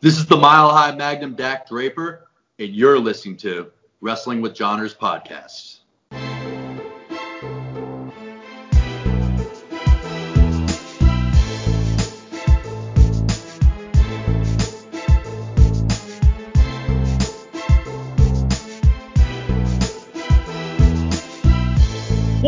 This is the Mile High Magnum Dak Draper, and you're listening to Wrestling with Johners podcast.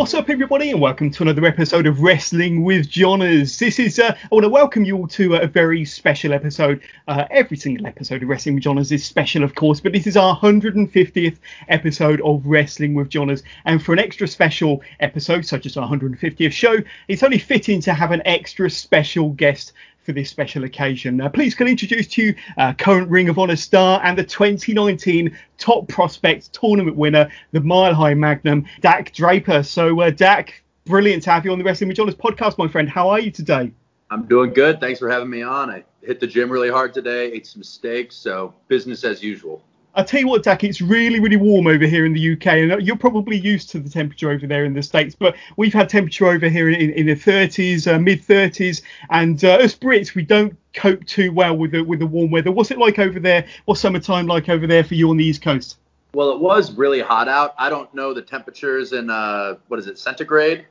What's up, everybody, and welcome to another episode of Wrestling with Johners. This is, uh, I want to welcome you all to a very special episode. Uh, every single episode of Wrestling with Johners is special, of course, but this is our 150th episode of Wrestling with Johners. And for an extra special episode, such as our 150th show, it's only fitting to have an extra special guest for this special occasion. Uh, please can I introduce to you uh, current Ring of Honor star and the 2019 Top Prospect Tournament winner, the Mile High Magnum, Dak Draper. So, uh, Dak, brilliant to have you on the Wrestling with Johners podcast, my friend. How are you today? I'm doing good. Thanks for having me on. I hit the gym really hard today, ate some steaks, so business as usual. I'll tell you what, Dak, it's really, really warm over here in the UK, and you're probably used to the temperature over there in the States, but we've had temperature over here in, in the 30s, uh, mid 30s, and uh, us Brits, we don't cope too well with the, with the warm weather. What's it like over there? What's summertime like over there for you on the East Coast? Well, it was really hot out. I don't know the temperatures in, uh, what is it, centigrade?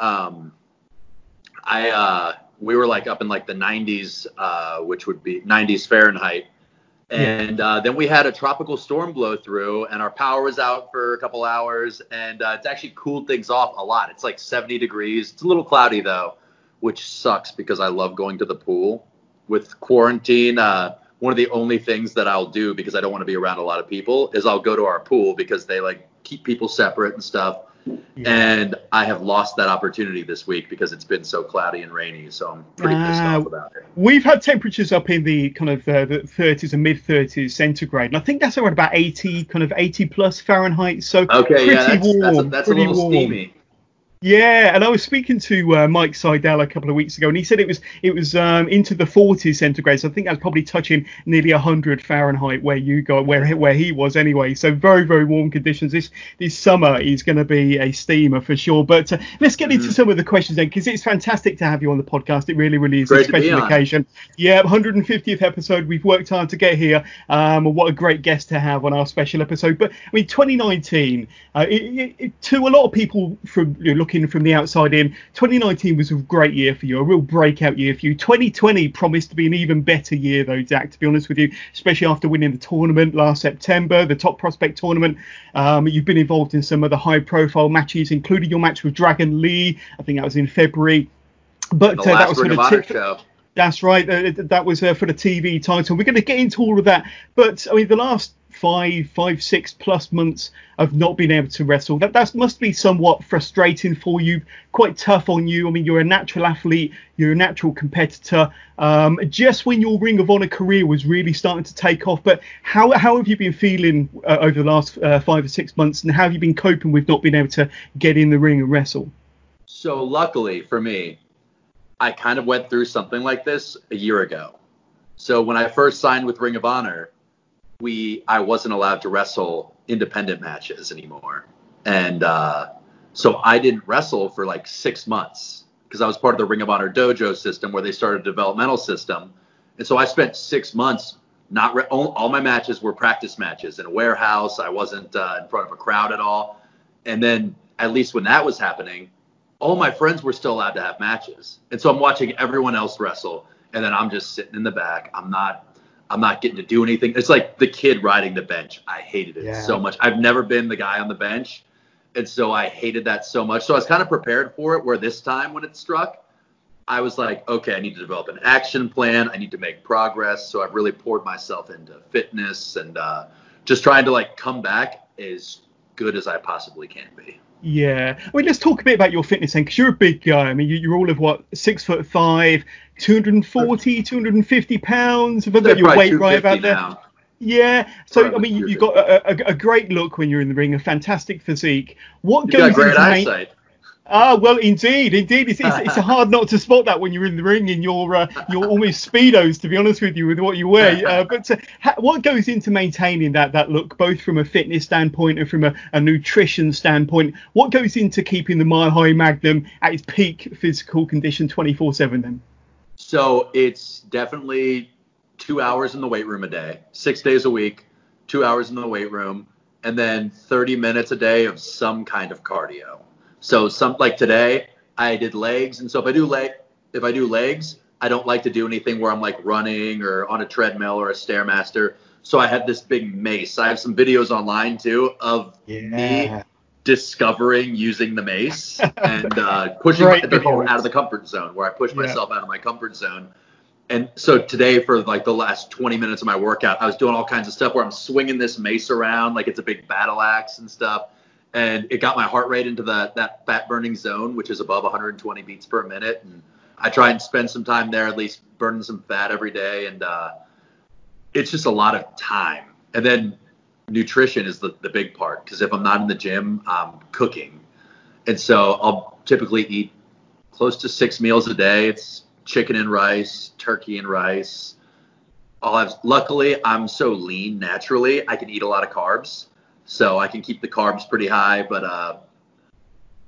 Um, I, uh, we were like up in like the 90s, uh, which would be 90s Fahrenheit and uh, then we had a tropical storm blow through, and our power was out for a couple hours, and uh, it's actually cooled things off a lot. It's like 70 degrees. It's a little cloudy though, which sucks because I love going to the pool. With quarantine, uh, one of the only things that I'll do because I don't want to be around a lot of people is I'll go to our pool because they like keep people separate and stuff. Yeah. And I have lost that opportunity this week because it's been so cloudy and rainy. So I'm pretty pissed uh, off about it. We've had temperatures up in the kind of uh, the 30s and mid 30s centigrade, and I think that's around about 80, kind of 80 plus Fahrenheit. So okay, pretty yeah, that's, warm. That's a, that's pretty a little warm. steamy. Yeah, and I was speaking to uh, Mike Seidel a couple of weeks ago, and he said it was it was um, into the 40s centigrade. So I think that's probably touching nearly 100 Fahrenheit where you go, where where he was anyway. So very very warm conditions. This this summer is going to be a steamer for sure. But uh, let's get into mm. some of the questions then, because it's fantastic to have you on the podcast. It really really is Great a special occasion. Yeah, 150th episode. We've worked hard to get here. Um, what a great guest to have on our special episode. But I mean, 2019 uh, it, it, to a lot of people from you know, looking from the outside in, 2019 was a great year for you, a real breakout year for you. 2020 promised to be an even better year, though, Dak, to be honest with you, especially after winning the tournament last September, the top prospect tournament. Um, you've been involved in some of the high profile matches, including your match with Dragon Lee. I think that was in February. But uh, that was for the tip. Show. That's right. Uh, that was uh, for the TV title. We're going to get into all of that. But I mean, the last five, five, six plus months of not being able to wrestle. That that must be somewhat frustrating for you, quite tough on you. I mean, you're a natural athlete, you're a natural competitor. Um, just when your Ring of Honor career was really starting to take off, but how how have you been feeling uh, over the last uh, five or six months, and how have you been coping with not being able to get in the ring and wrestle? So luckily for me, I kind of went through something like this a year ago. So when I first signed with Ring of Honor, we I wasn't allowed to wrestle independent matches anymore, and uh, so I didn't wrestle for like six months because I was part of the Ring of Honor dojo system where they started a developmental system, and so I spent six months not re- all, all, my matches were practice matches in a warehouse. I wasn't uh, in front of a crowd at all, and then at least when that was happening, all my friends were still allowed to have matches, and so I'm watching everyone else wrestle, and then I'm just sitting in the back. I'm not I'm not getting to do anything. It's like the kid riding the bench. I hated it yeah. so much. I've never been the guy on the bench. And so I hated that so much. So I was kind of prepared for it where this time when it struck, I was like, okay, I need to develop an action plan. I need to make progress. So I've really poured myself into fitness and uh, just trying to like come back as good as I possibly can be. Yeah, I mean, let's talk a bit about your fitness then, because you're a big guy. I mean, you're all of what six foot five, 240, 250 pounds. If I got your weight right about there. Yeah, so I mean, you, have got a, a, a, great look when you're in the ring, a fantastic physique. What You've goes got great into eyesight. Ah, well, indeed, indeed, it's, it's, it's hard not to spot that when you're in the ring in your uh, your almost speedos, to be honest with you, with what you wear. Uh, but uh, ha- what goes into maintaining that that look, both from a fitness standpoint and from a, a nutrition standpoint? What goes into keeping the Mile High Magnum at its peak physical condition 24/7? Then. So it's definitely two hours in the weight room a day, six days a week, two hours in the weight room, and then 30 minutes a day of some kind of cardio. So some like today, I did legs, and so if I do leg, if I do legs, I don't like to do anything where I'm like running or on a treadmill or a stairmaster. So I had this big mace. I have some videos online too of Yeah. me discovering using the mace and uh, pushing the, out of the comfort zone where I push Yeah. myself out of my comfort zone. And so today, for like the last 20 minutes of my workout, I was doing all kinds of stuff where I'm swinging this mace around like it's a big battle axe and stuff. And it got my heart rate into the, that fat burning zone, which is above 120 beats per minute. And I try and spend some time there, at least burning some fat every day. And uh, it's just a lot of time. And then nutrition is the, the big part because if I'm not in the gym, I'm cooking. And so I'll typically eat close to six meals a day. It's chicken and rice, turkey and rice. I'll have, luckily, I'm so lean naturally, I can eat a lot of carbs. So I can keep the carbs pretty high, but uh,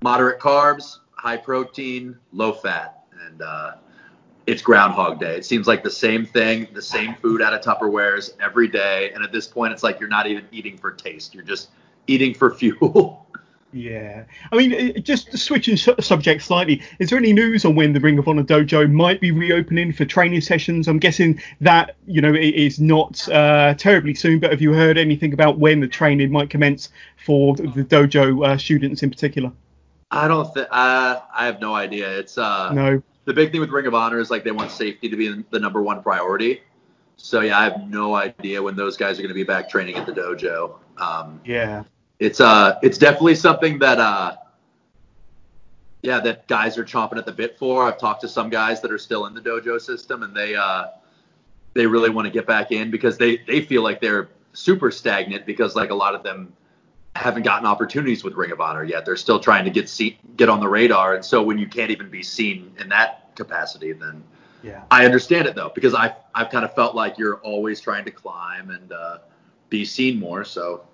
moderate carbs, high protein, low fat. And uh, it's Groundhog Day. It seems like the same thing, the same food out of Tupperwares every day. And at this point, it's like you're not even eating for taste. You're just eating for fuel. Yeah. I mean, uh, just switching su- subject slightly, is there any news on when the Ring of Honor dojo might be reopening for training sessions? I'm guessing that, you know, it is not uh, terribly soon, but have you heard anything about when the training might commence for the the dojo uh, students in particular? I don't think uh, I have no idea. It's uh, No. The big thing with Ring of Honor is like they want safety to be the number one priority. So yeah, I have no idea when those guys are going to be back training at the dojo. Um, Yeah. it's uh, it's definitely something that uh, yeah, that guys are chomping at the bit for. I've talked to some guys that are still in the dojo system, and they uh, they really want to get back in because they they feel like they're super stagnant because like a lot of them haven't gotten opportunities with Ring of Honor yet. They're still trying to get see, get on the radar, and so when you can't even be seen in that capacity, then Yeah. I understand it though because I I've kind of felt like you're always trying to climb and uh, be seen more. So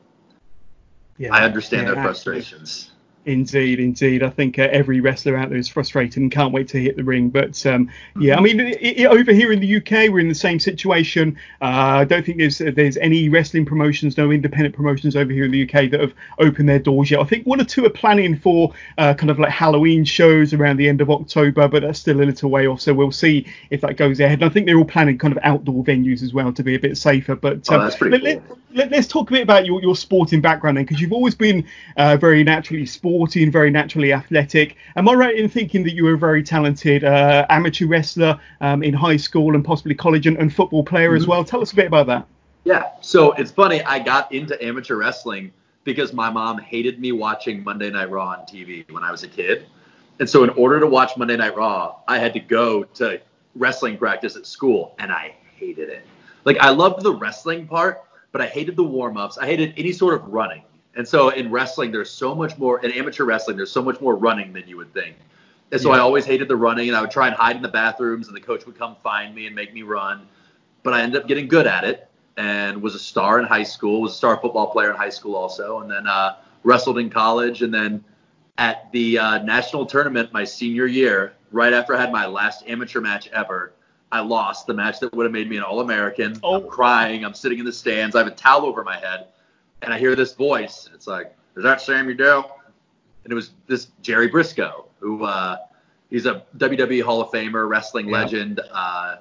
Yeah. I understand Yeah, their frustrations. Indeed, indeed. I think uh, every wrestler out there is frustrated and can't wait to hit the ring. But um, yeah, I mean, i i over here in the UK, we're in the same situation. Uh, I don't think there's there's any wrestling promotions, no independent promotions over here in the UK that have opened their doors yet. I think one or two are planning for uh, kind of like Halloween shows around the end of October, but that's still a little way off. So we'll see if that goes ahead. And I think they're all planning kind of outdoor venues as well to be a bit safer. But Oh, um, that's pretty let- cool. Let, us talk a bit about your, your sporting background then, because you've always been uh, very naturally sporty and very naturally athletic. Am I right in thinking that you were a very talented uh, amateur wrestler um, in high school and possibly college and, and football player as well? Tell us a bit about that. Yeah. So it's funny. I got into amateur wrestling because my mom hated me watching Monday Night Raw on TV when I was a kid. And so in order to watch Monday Night Raw, I had to go to wrestling practice at school, and I hated it. Like I loved the wrestling part, but I hated the warm-ups. I hated any sort of running. And so in wrestling, there's so much more in amateur wrestling. There's so much more running than you would think. And so Yeah. I always hated the running, and I would try and hide in the bathrooms, and the coach would come find me and make me run. But I ended up getting good at it, and was a star in high school. Was a star football player in high school also, and then uh, wrestled in college, and then at the uh, national tournament my senior year, right after I had my last amateur match ever, I lost the match that would have made me an All-American. Oh. I'm crying. I'm sitting in the stands. I have a towel over my head, and I hear this voice. It's like, "Is that Sammy Dell?" And it was this Jerry Brisco, who uh, he's a WWE Hall of Famer, wrestling Yeah. legend. Uh,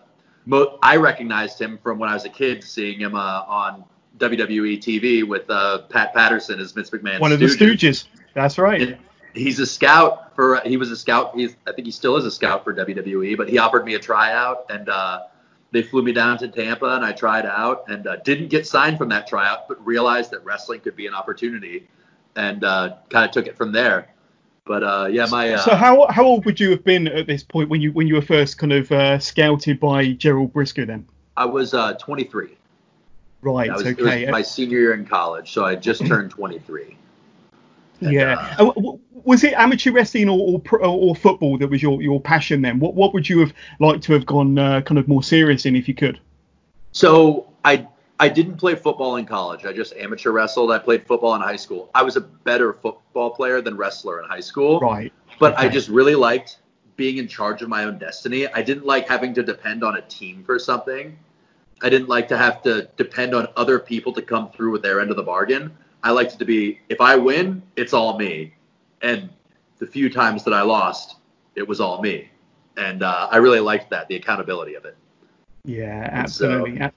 mo- I recognized him from when I was a kid, seeing him uh, on WWE TV with uh, Pat Patterson as Vince McMahon. One of the Stooges. That's right. And he's a scout for. He was a scout. He's, I think he still is a scout for WWE. But he offered me a tryout, and uh, they flew me down to Tampa, and I tried out, and uh, didn't get signed from that tryout, but realized that wrestling could be an opportunity, and uh, kind of took it from there. But uh, yeah, my uh, So how how old would you have been at this point when you when you were first kind of uh, scouted by Gerald Brisco then? I was uh, 23. Right. Was, okay. My senior year in college, so I just turned 23. And, yeah. uh, Uh, w- w- was it amateur wrestling or or, or football that was your, your passion then? What what would you have liked to have gone uh, kind of more serious in if you could? So I I didn't play football in college. I just amateur wrestled. I played football in high school. I was a better football player than wrestler in high school. Right. But I just really liked being in charge of my own destiny. I didn't like having to depend on a team for something. I didn't like to have to depend on other people to come through with their end of the bargain. I liked it to be if I win, it's all me. And the few times that I lost, it was all me. And uh, I really liked that, the accountability of it. Yeah, absolutely. So, yeah.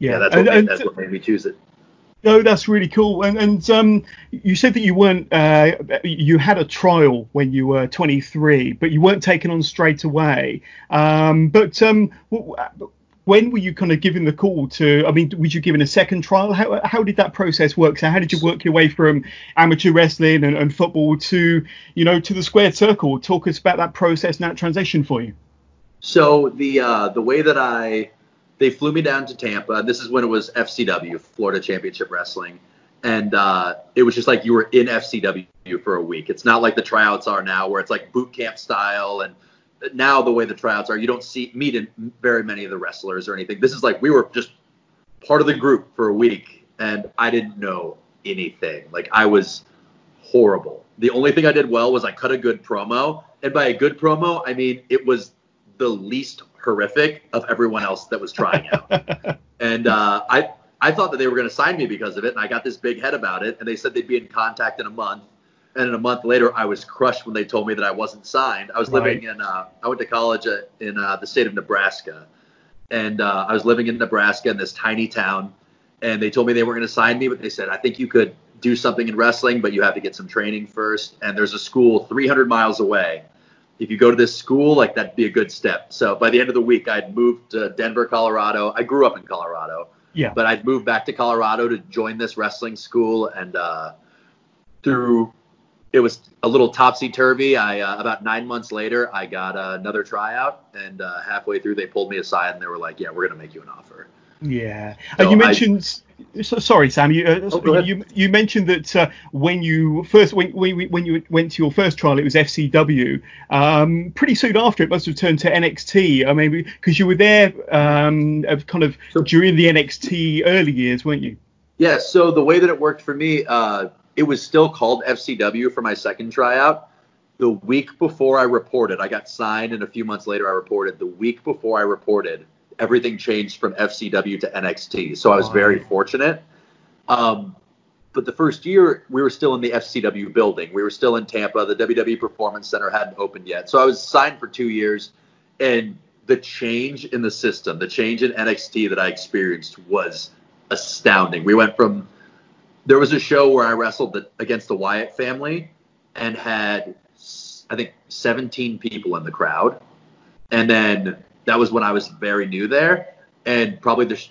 yeah, that's, what, and, made, and, that's what made me choose it. No, that's really cool. And and um, you said that you weren't uh, you had a trial when you were 23, but you weren't taken on straight away. Um, but um, when were you kind of given the call to? I mean, was you given a second trial? How how did that process work? So how did you work your way from amateur wrestling and, and football to you know to the squared circle? Talk us about that process and that transition for you. So the uh, the way that I they flew me down to Tampa. This is when it was FCW, Florida Championship Wrestling, and uh, it was just like you were in FCW for a week. It's not like the tryouts are now, where it's like boot camp style. And now the way the tryouts are, you don't see meet very many of the wrestlers or anything. This is like we were just part of the group for a week, and I didn't know anything. Like I was horrible. The only thing I did well was I cut a good promo, and by a good promo, I mean it was the least horrific of everyone else that was trying out. and uh, I I thought that they were going to sign me because of it, and I got this big head about it. And they said they'd be in contact in a month. And in a month later, I was crushed when they told me that I wasn't signed. I was right. living in uh, I went to college in uh, the state of Nebraska, and uh, I was living in Nebraska in this tiny town. And they told me they weren't going to sign me, but they said I think you could do something in wrestling, but you have to get some training first. And there's a school 300 miles away if you go to this school, like that'd be a good step. So by the end of the week, I'd moved to Denver, Colorado. I grew up in Colorado. Yeah. But I'd moved back to Colorado to join this wrestling school, and uh, through it was a little topsy turvy. I uh, about nine months later, I got uh, another tryout, and uh, halfway through, they pulled me aside and they were like, "Yeah, we're gonna make you an offer." Yeah. So you mentioned. I, so, sorry, Sam. You, uh, oh, you you mentioned that uh, when you first when, when when you went to your first trial, it was FCW. Um, pretty soon after, it must have turned to NXT. I mean, because you were there um, kind of so, during the NXT early years, weren't you? Yeah. So the way that it worked for me, uh, it was still called FCW for my second tryout. The week before I reported, I got signed, and a few months later, I reported. The week before I reported everything changed from FCW to NXT. So I was very fortunate. Um, but the first year, we were still in the FCW building. We were still in Tampa. The WWE Performance Center hadn't opened yet. So I was signed for two years. And the change in the system, the change in NXT that I experienced was astounding. We went from there was a show where I wrestled the, against the Wyatt family and had I think 17 people in the crowd. And then that was when I was very new there, and probably the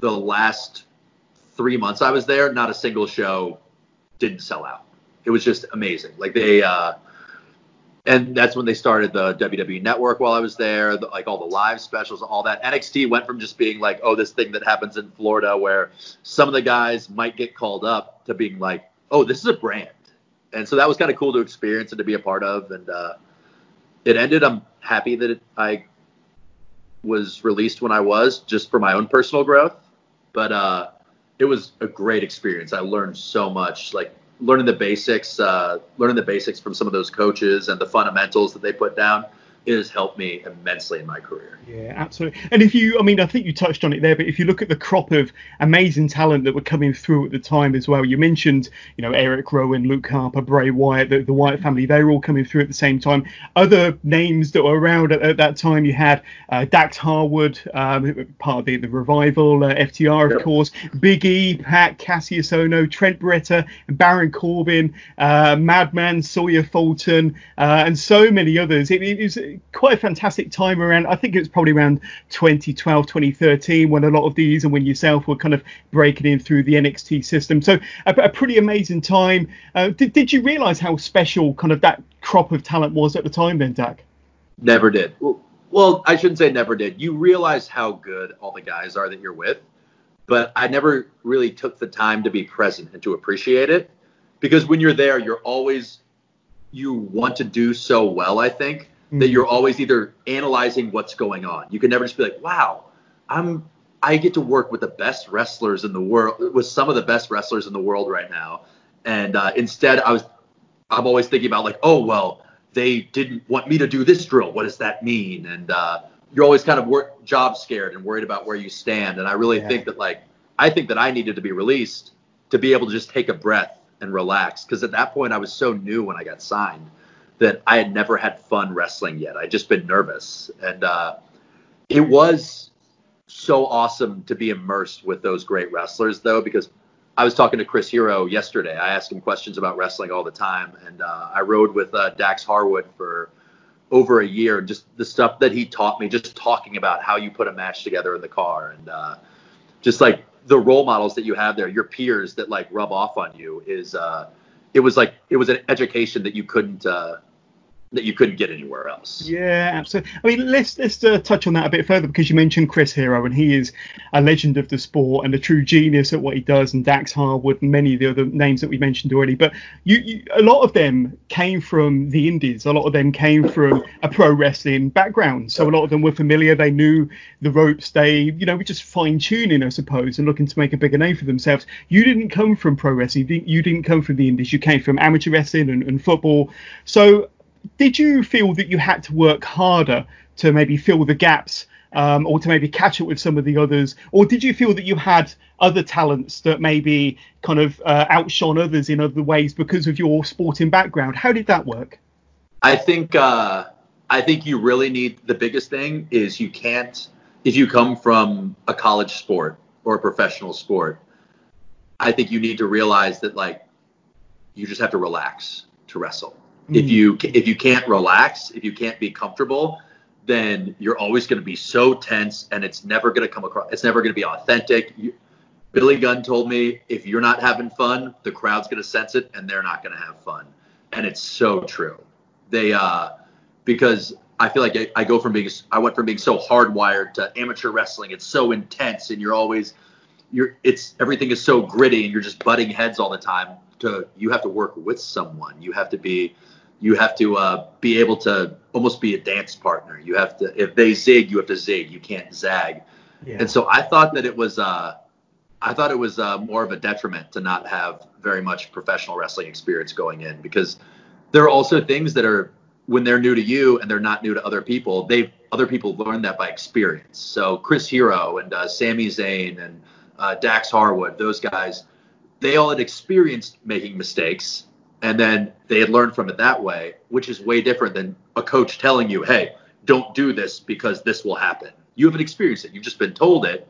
the last three months I was there, not a single show didn't sell out. It was just amazing. Like they, uh, and that's when they started the WWE Network while I was there, the, like all the live specials, and all that. NXT went from just being like, oh, this thing that happens in Florida where some of the guys might get called up to being like, oh, this is a brand. And so that was kind of cool to experience and to be a part of. And uh, it ended. I'm happy that it, I was released when I was, just for my own personal growth. But uh, it was a great experience. I learned so much, like learning the basics, uh, learning the basics from some of those coaches and the fundamentals that they put down it has helped me immensely in my career. Yeah, absolutely. And if you, I mean, I think you touched on it there, but if you look at the crop of amazing talent that were coming through at the time as well, you mentioned, you know, Eric Rowan, Luke Harper, Bray Wyatt, the, the Wyatt family, they were all coming through at the same time. Other names that were around at, at that time, you had uh, Dax Harwood, um, part of the, the revival, uh, FTR, of yep. course, Big E, Pat, Cassius Ohno, Trent Beretta, Baron Corbin, uh, Madman, Sawyer Fulton, uh, and so many others. It, it was quite a fantastic time around. I think it was probably around 2012, 2013 when a lot of these and when yourself were kind of breaking in through the NXT system. So a, a pretty amazing time. Uh, did, did you realise how special kind of that crop of talent was at the time then, Dak? Never did. Well, well, I shouldn't say never did. You realize how good all the guys are that you're with, but I never really took the time to be present and to appreciate it because when you're there, you're always you want to do so well, I think, mm-hmm. that you're always either analyzing what's going on. You can never just be like, wow, I'm I get to work with the best wrestlers in the world, with some of the best wrestlers in the world right now. And uh, instead, I was I'm always thinking about like, oh well, they didn't want me to do this drill. What does that mean? And uh, you're always kind of work, job scared and worried about where you stand. And I really Yeah. think that like I think that I needed to be released to be able to just take a breath and relax because at that point I was so new when I got signed that I had never had fun wrestling yet. I'd just been nervous and uh, it was so awesome to be immersed with those great wrestlers though because I was talking to Chris Hero yesterday. I asked him questions about wrestling all the time, and uh, I rode with uh, Dax Harwood for over a year. Just the stuff that he taught me, just talking about how you put a match together in the car, and uh, just like the role models that you have there, your peers that like rub off on you is. Uh, it was like it was an education that you couldn't uh, that you couldn't get anywhere else. Yeah, absolutely. I mean, let's let's uh, touch on that a bit further because you mentioned Chris Hero, and he is a legend of the sport and a true genius at what he does, and Dax Harwood and many of the other names that we mentioned already. But you, you, a lot of them came from the Indies. A lot of them came from a pro wrestling background, so a lot of them were familiar. They knew the ropes. They, you know, were just fine tuning, I suppose, and looking to make a bigger name for themselves. You didn't come from pro wrestling. You didn't, come from the Indies. You came from amateur wrestling and, and football. So did you feel that you had to work harder to maybe fill the gaps um, or to maybe catch up with some of the others or did you feel that you had other talents that maybe kind of uh, outshone others in other ways because of your sporting background how did that work I think uh, I think you really need the biggest thing is you can't if you come from a college sport or a professional sport. I think you need to realize that like you just have to relax to wrestle. If Mm. you if you can't relax, if you can't be comfortable, then you're always going to be so tense and it's never going to come across. It's never going to be authentic. You, Billy Gunn told me if you're not having fun, the crowd's going to sense it and they're not going to have fun. And it's so true. They uh because I feel like I, I go from being I went from being so hardwired to amateur wrestling. It's so intense and you're always you're it's everything is so gritty and you're just butting heads all the time to you have to work with someone. You have to be you have to uh, be able to almost be a dance partner. You have to if they zig, you have to zig. You can't zag. yeah. And so I thought that it was uh, I thought it was uh, more of a detriment to not have very much professional wrestling experience going in because there are also things that are when they're new to you and they're not new to other people. They other people learn that by experience. So Chris Hero and uh, Sami Zayn and uh, Dax Harwood, those guys, they all had experienced making mistakes and then they had learned from it that way, which is way different than a coach telling you, hey, don't do this because this will happen. You haven't experienced it. You've just been told it.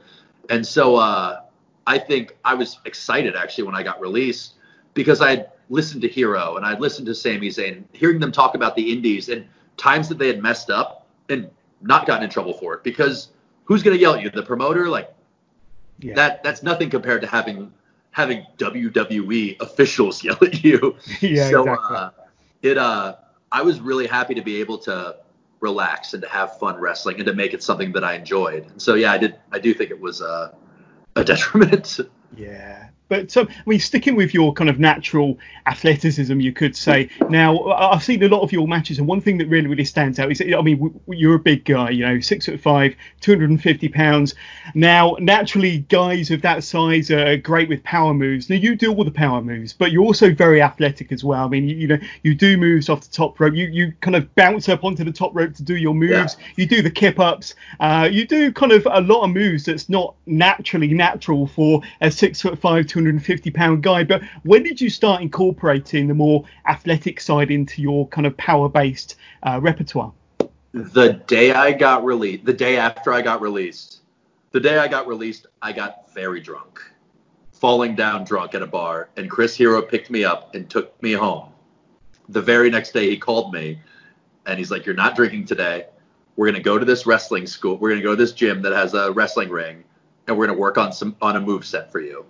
And so uh, I think I was excited actually when I got released because I had listened to Hero and I had listened to Sami Zayn, hearing them talk about the indies and times that they had messed up and not gotten in trouble for it. Because who's going to yell at you? The promoter? Like yeah. that that's nothing compared to having having WWE officials yell at you. Yeah, so exactly. uh, it uh I was really happy to be able to relax and to have fun wrestling and to make it something that I enjoyed. And so yeah, I did I do think it was uh, a detriment. Yeah. But um, I mean, sticking with your kind of natural athleticism, you could say. Now, I've seen a lot of your matches, and one thing that really, really stands out is, I mean, you're a big guy, you know, six foot five, 250 pounds. Now, naturally, guys of that size are great with power moves. Now, you do all the power moves, but you're also very athletic as well. I mean, you, you know, you do moves off the top rope. You you kind of bounce up onto the top rope to do your moves. You do the kip ups. Uh, you do kind of a lot of moves that's not naturally natural for a six foot five, 250 pound guy. But when did you start incorporating the more athletic side into your kind of power based uh, repertoire? the day I got released, the day after I got released, the day I got released, I got very drunk, falling down drunk at a bar, and Chris Hero picked me up and took me home. The very next day, he called me, and he's like, "You're not drinking today. We're gonna go to this wrestling school. We're gonna go to this gym that has a wrestling ring, and we're gonna work on some on a move set for you."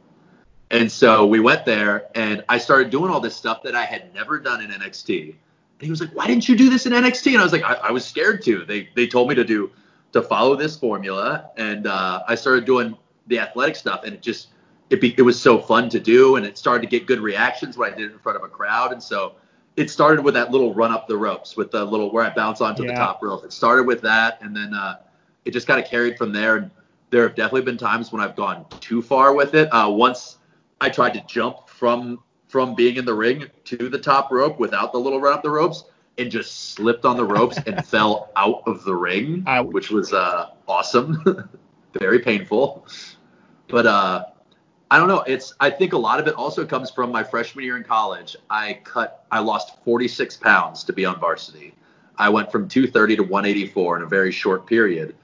And so we went there, and I started doing all this stuff that I had never done in NXT. And he was like, "Why didn't you do this in NXT?" And I was like, "I, I was scared to. They they told me to do to follow this formula, and uh, I started doing the athletic stuff, and it just it be, it was so fun to do, and it started to get good reactions when I did it in front of a crowd, and so it started with that little run up the ropes with the little where I bounce onto Yeah. the top rope. It started with that, and then uh, it just kind of carried from there. And there have definitely been times when I've gone too far with it. Uh, once I tried to jump from from being in the ring to the top rope without the little run up the ropes, and just slipped on the ropes and fell out of the ring, Ouch. which was uh, awesome, very painful. But uh, I don't know. It's I think a lot of it also comes from my freshman year in college. I cut I lost 46 pounds to be on varsity. I went from 230 to 184 in a very short period.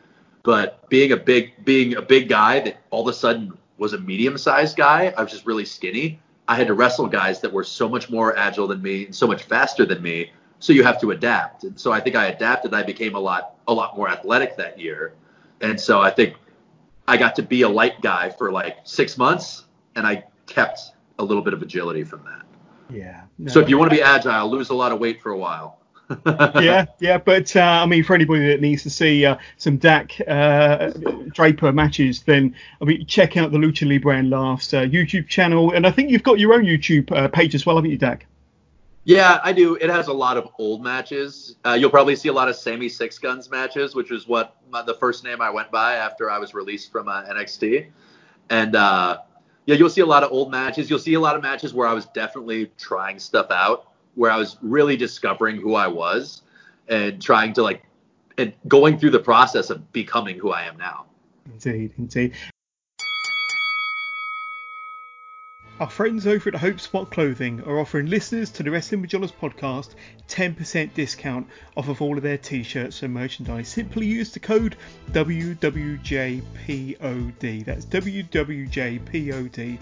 But being a big being a big guy that all of a sudden was a medium sized guy, I was just really skinny. I had to wrestle guys that were so much more agile than me and so much faster than me. So you have to adapt. And so I think I adapted. I became a lot a lot more athletic that year. And so I think I got to be a light guy for like six months, and I kept a little bit of agility from that. Yeah. no. So if you want to be agile, lose a lot of weight for a while. yeah, yeah, but uh, I mean, for anybody that needs to see uh, some Dak uh, Draper matches, then I mean, check out the Lucha Libre and Laughs uh, YouTube channel, and I think you've got your own YouTube uh, page as well, haven't you, Dak? Yeah, I do. It has a lot of old matches. Uh, you'll probably see a lot of Sammy Six Guns matches, which is what my, the first name I went by after I was released from uh, NXT. And uh, yeah, you'll see a lot of old matches. You'll see a lot of matches where I was definitely trying stuff out, where I was really discovering who I was and trying to like and going through the process of becoming who I am now. Indeed, indeed. Our friends over at Hope Spot Clothing are offering listeners to the Wrestling with Johners podcast 10% discount off of all of their t-shirts and merchandise. Simply use the code WWJPOD. That's WWJPOD.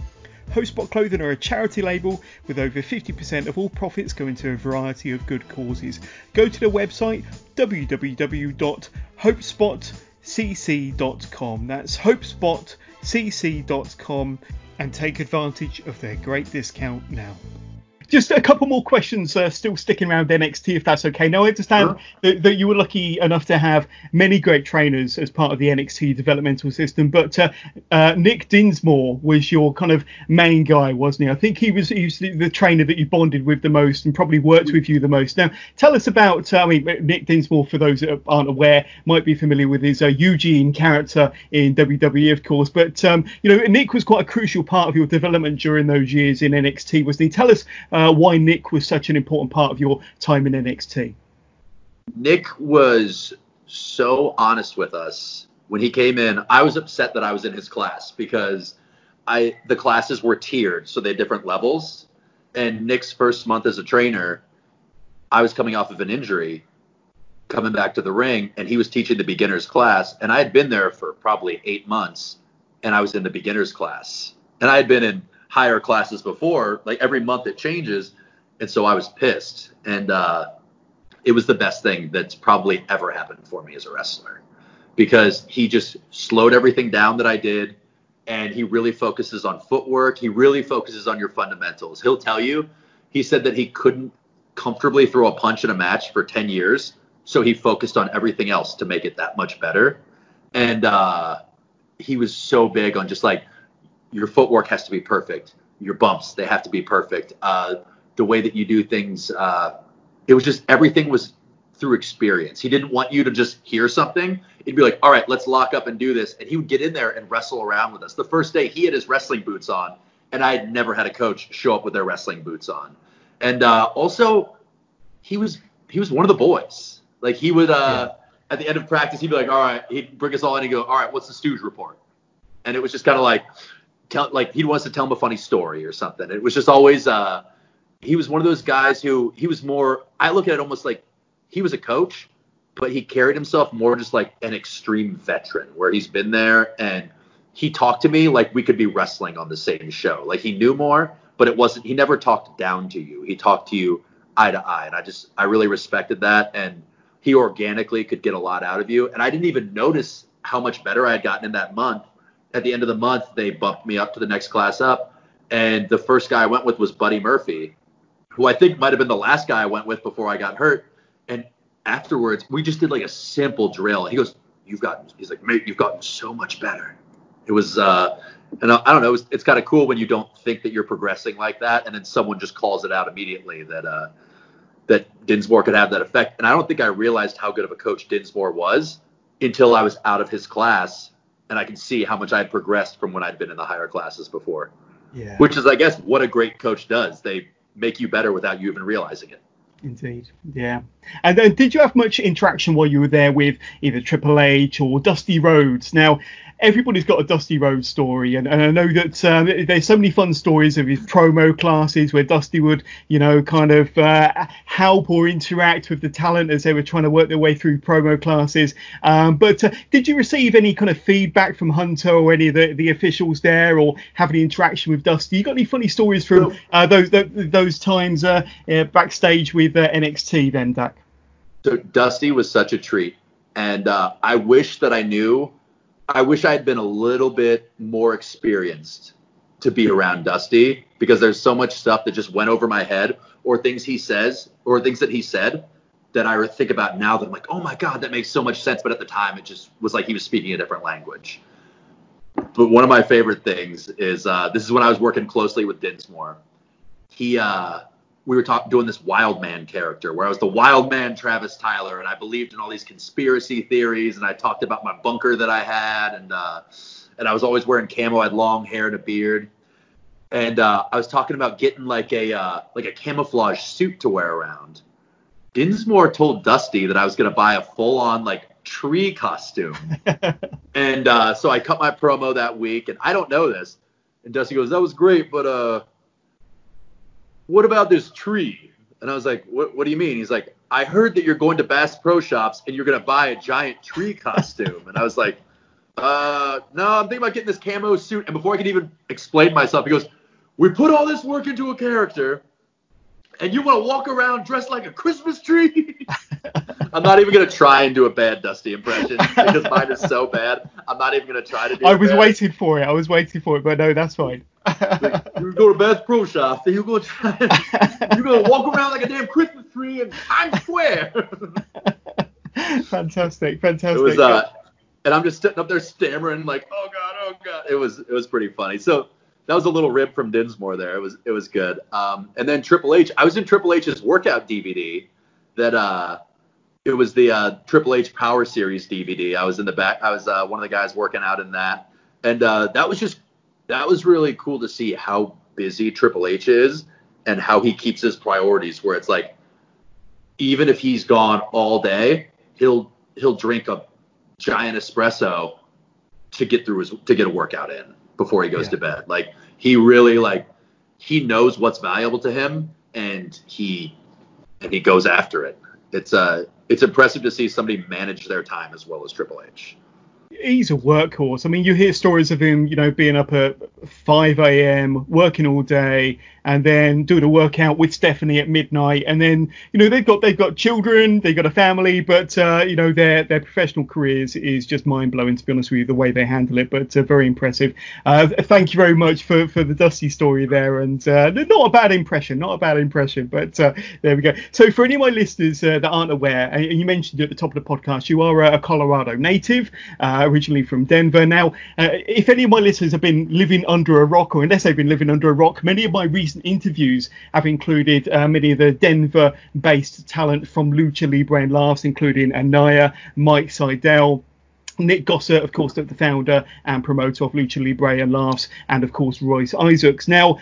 Spot Clothing are a charity label with over 50% of all profits going to a variety of good causes. Go to their website www.hopespotcc.com. That's hopespotcc.com and take advantage of their great discount now. Just a couple more questions, uh, still sticking around NXT, if that's okay. Now, I understand Sure. that, that you were lucky enough to have many great trainers as part of the NXT developmental system, but uh, uh, Nick Dinsmore was your kind of main guy, wasn't he? I think he was, he was the, the trainer that you bonded with the most and probably worked with you the most. Now, tell us about, uh, I mean, Nick Dinsmore, for those that aren't aware, might be familiar with his uh, Eugene character in WWE, of course, but, um, you know, Nick was quite a crucial part of your development during those years in NXT, wasn't he? Tell us uh, why Nick was such an important part of your time in NXT. Nick was so honest with us when he came in. I was upset that I was in his class because I the classes were tiered, so they had different levels. And Nick's first month as a trainer, I was coming off of an injury, coming back to the ring, and he was teaching the beginners class. And I had been there for probably eight months, and I was in the beginners class. And I had been in higher classes before, like every month it changes. And so I was pissed. And uh, it was the best thing that's probably ever happened for me as a wrestler because he just slowed everything down that I did and he really focuses on footwork. He really focuses on your fundamentals. He'll tell you, he said that he couldn't comfortably throw a punch in a match for 10 years, so he focused on everything else to make it that much better. And uh, he was so big on just like your footwork has to be perfect, your bumps they have to be perfect, uh, the way that you do things. Uh, it was just everything was through experience. He didn't want you to just hear something. He'd be like, all right, let's lock up and do this. And he would get in there and wrestle around with us. The first day, he had his wrestling boots on, and I had never had a coach show up with their wrestling boots on. And uh, also, he was he was one of the boys. Like he would uh, at the end of practice, he'd be like, all right, he'd bring us all in and go, all right, what's the Stooge report? And it was just kind of like, tell like he wants to tell him a funny story or something. It was just always uh, he was one of those guys who he was more. I look at it almost like he was a coach, but he carried himself more just like an extreme veteran, where he's been there and he talked to me like we could be wrestling on the same show. Like he knew more, but it wasn't. He never talked down to you. He talked to you eye to eye, and I just I really respected that. And he organically could get a lot out of you, and I didn't even notice how much better I had gotten in that month. At the end of the month, they bumped me up to the next class up, and the first guy I went with was Buddy Murphy, who I think might have been the last guy I went with before I got hurt. And afterwards, we just did like a simple drill. He goes, "You've gotten," he's like, "Mate, you've gotten so much better." It was, uh, and I, I don't know, it's, it's kind of cool when you don't think that you're progressing like that, and then someone just calls it out immediately that uh, that Dinsmore could have that effect. And I don't think I realized how good of a coach Dinsmore was until I was out of his class, and I could see how much I had progressed from when I'd been in the higher classes before. Yeah. Which is, I guess, what a great coach does. They make you better without you even realizing it. Indeed, yeah. And then, did you have much interaction while you were there with either Triple H or Dusty Rhodes? Now, everybody's got a Dusty Rhodes story, and, and I know that um, there's so many fun stories of his promo classes where Dusty would, you know, kind of uh, help or interact with the talent as they were trying to work their way through promo classes. Um, but uh, did you receive any kind of feedback from Hunter or any of the, the officials there, or have any interaction with Dusty? You got any funny stories from uh, those those times uh, backstage with uh, NXT then, Dak? So Dusty was such a treat, and uh, I wish that I knew I wish I had been a little bit more experienced to be around Dusty because there's so much stuff that just went over my head or things he says or things that he said that I think about now that I'm like, oh my God, that makes so much sense. But at the time, it just was like he was speaking a different language. But one of my favorite things is uh, this is when I was working closely with Dinsmore. He, uh, we were talking doing this wild man character where I was the wild man Travis Tyler and I believed in all these conspiracy theories and I talked about my bunker that I had and uh, and I was always wearing camo, I had long hair and a beard. And uh, I was talking about getting like a uh, like a camouflage suit to wear around. Dinsmore told Dusty that I was gonna buy a full on like tree costume. and uh, so I cut my promo that week and I don't know this. And Dusty goes, That was great, but uh what about this tree? And I was like, what, what do you mean? He's like, I heard that you're going to Bass Pro Shops and you're going to buy a giant tree costume. and I was like, uh, no, I'm thinking about getting this camo suit. And before I could even explain myself, he goes, we put all this work into a character and you want to walk around dressed like a Christmas tree? I'm not even gonna try and do a bad Dusty impression because mine is so bad. I'm not even gonna try to do. I was bad. waiting for it. I was waiting for it, but no, that's fine. like, you go to Bass Pro Shop, you go try. you're gonna walk around like a damn Christmas tree in Times Square. fantastic, fantastic. It was, uh, and I'm just sitting up there stammering like, oh god, oh god. It was, it was pretty funny. So that was a little rib from Dinsmore there. It was, it was good. Um, and then Triple H. I was in Triple H's workout DVD that uh it was the uh, Triple H Power Series DVD. I was in the back. I was uh, one of the guys working out in that, and uh, that was just that was really cool to see how busy Triple H is and how he keeps his priorities. Where it's like, even if he's gone all day, he'll he'll drink a giant espresso to get through his to get a workout in before he goes yeah. to bed. Like he really like he knows what's valuable to him and he and he goes after it. It's uh it's impressive to see somebody manage their time as well as Triple H he's a workhorse. I mean, you hear stories of him, you know, being up at 5 a.m., working all day, and then doing a workout with Stephanie at midnight. And then, you know, they've got they've got children, they've got a family, but uh, you know, their their professional careers is just mind blowing to be honest with you, the way they handle it. But uh, very impressive. Uh, thank you very much for for the Dusty story there, and uh, not a bad impression, not a bad impression. But uh, there we go. So for any of my listeners uh, that aren't aware, and you mentioned at the top of the podcast, you are a Colorado native originally from Denver. Now, if any of my listeners have been living under a rock, or unless they've been living under a rock, many of my recent interviews have included uh, many of the Denver-based talent from Lucha Libre and Laughs, including Anaya, Mike Seidel. Nick Gossett, of course, the founder and promoter of Lucha Libre and Laughs, and of course Royce Isaacs. Now,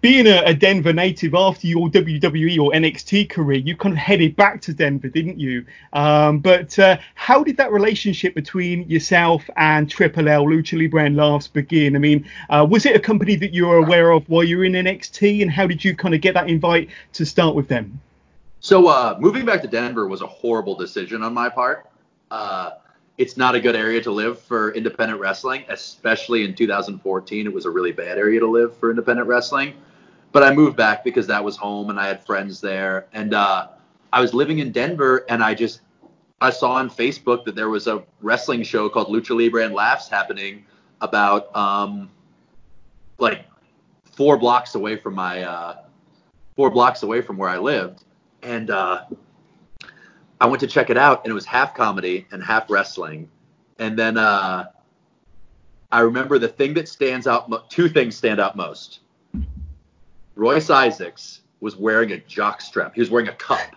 being a, a, Denver native after your WWE or NXT career, you kind of headed back to Denver, didn't you? Um, but uh, how did that relationship between yourself and Triple L, Lucha Libre and Laughs begin? I mean, uh, was it a company that you were aware of while you were in NXT, and how did you kind of get that invite to start with them? So uh, moving back to Denver was a horrible decision on my part. Uh, it's not a good area to live for independent wrestling, especially in 2014. It was a really bad area to live for independent wrestling. But I moved back because that was home and I had friends there. And uh, I was living in Denver and I just I saw on Facebook that there was a wrestling show called Lucha Libre and Laughs happening about um, like four blocks away from my uh, four blocks away from where I lived. And uh, I went to check it out, and it was half comedy and half wrestling. And then uh, I remember the thing that stands out, two things stand out most. Royce Isaacs was wearing a jock strap. He was wearing a cup,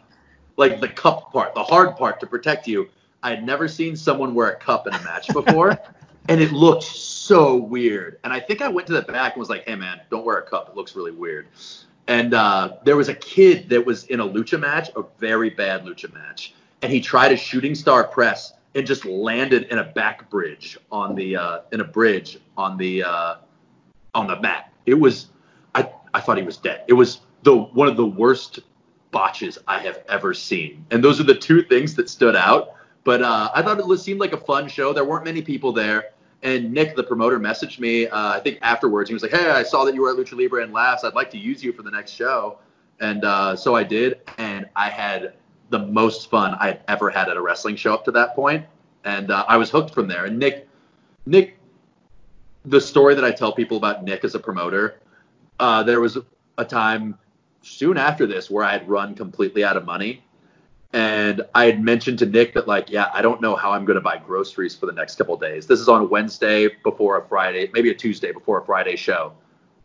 like the cup part, the hard part to protect you. I had never seen someone wear a cup in a match before, and it looked so weird. And I think I went to the back and was like, "Hey man, don't wear a cup. It looks really weird." And uh, there was a kid that was in a lucha match, a very bad lucha match, and he tried a shooting star press and just landed in a back bridge on the uh, in a bridge on the uh, on the mat. It was I thought he was dead. It was the one of the worst botches I have ever seen. And those are the two things that stood out. But uh, I thought it seemed like a fun show. There weren't many people there. And Nick, the promoter, messaged me. Uh, I think afterwards, he was like, "Hey, I saw that you were at Lucha Libre and Laughs. I'd like to use you for the next show." And uh, so I did, and I had the most fun I had ever had at a wrestling show up to that point, and uh, I was hooked from there. And Nick, Nick, the story that I tell people about Nick as a promoter, uh, there was a time soon after this where I had run completely out of money and I had mentioned to Nick that like, yeah, I don't know how I'm going to buy groceries for the next couple days. This is on Wednesday before a Friday, maybe a Tuesday before a Friday show.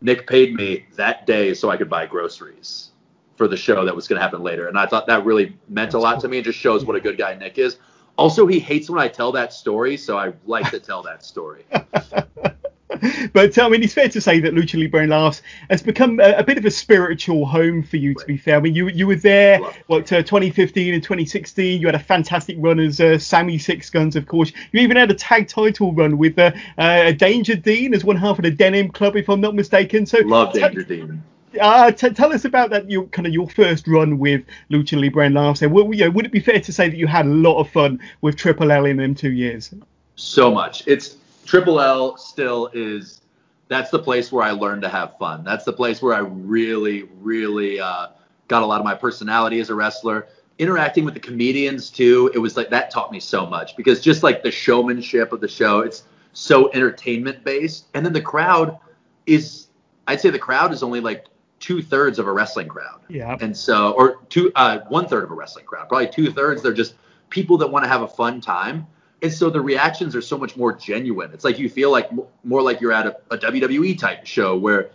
Nick paid me that day so I could buy groceries for the show that was going to happen later, and I thought that really meant a lot to me and just shows what a good guy Nick is. Also, he hates when I tell that story, so I like to tell that story. but I mean, it's fair to say that Lucha Libre and Laughs has become a, a, bit of a spiritual home for you. To be fair, I mean, you you were there what uh, 2015 and 2016. You had a fantastic run as uh, Sammy Six Guns, of course. You even had a tag title run with uh, uh, Danger Dean as one half of the Denim Club, if I'm not mistaken. So love Danger t- Dean. Uh, t- tell us about that your kind of your first run with Lucha Libre and Laughs. And well, you know, would it be fair to say that you had a lot of fun with Triple L in them two years? So much. It's Triple L still is that's the place where I learned to have fun. That's the place where I really, really uh, got a lot of my personality as a wrestler. Interacting with the comedians too, it was like that taught me so much because just like the showmanship of the show, it's so entertainment based, and then the crowd is, I'd say the crowd is only like two thirds of a wrestling crowd. Yeah. And so, or two, uh, one third of a wrestling crowd, probably two thirds. They're just people that want to have a fun time and so the reactions are so much more genuine. It's like you feel like more like you're at a, a WWE type show where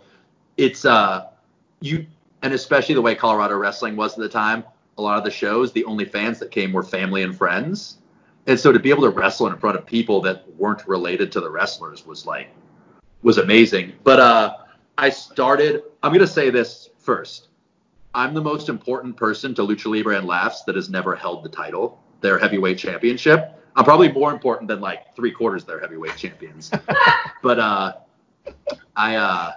it's uh you and especially the way Colorado wrestling was at the time. A lot of the shows, the only fans that came were family and friends, and so to be able to wrestle in front of people that weren't related to the wrestlers was like was amazing. But uh, I started. I'm gonna say this first. I'm the most important person to Lucha Libre and Laughs that has never held the title, their heavyweight championship. I'm probably more important than like three quarters of their heavyweight champions. but uh, I uh,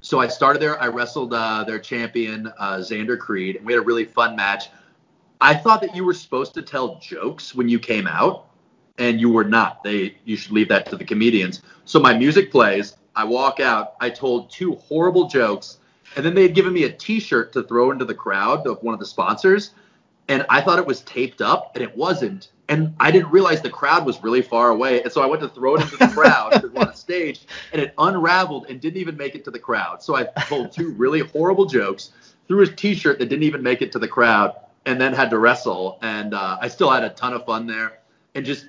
so I started there. I wrestled uh, their champion uh, Xander Creed, and we had a really fun match. I thought that you were supposed to tell jokes when you came out, and you were not. They you should leave that to the comedians. So my music plays. I walk out. I told two horrible jokes, and then they had given me a T-shirt to throw into the crowd of one of the sponsors, and I thought it was taped up, and it wasn't and I didn't realize the crowd was really far away, and so I went to throw it into the crowd because we're on stage, and it unraveled and didn't even make it to the crowd. So I told two really horrible jokes, threw a T-shirt that didn't even make it to the crowd, and then had to wrestle. And uh, I still had a ton of fun there, and just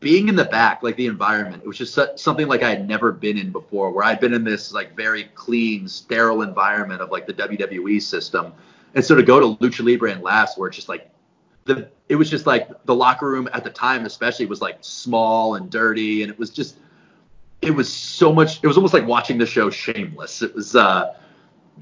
being in the back, like the environment, it was just something like I had never been in before, where I'd been in this like very clean, sterile environment of like the WWE system, and so to go to Lucha Libre and Laughs, where it's just like the it was just like the locker room at the time especially was like small and dirty and it was just it was so much it was almost like watching the show shameless. It was uh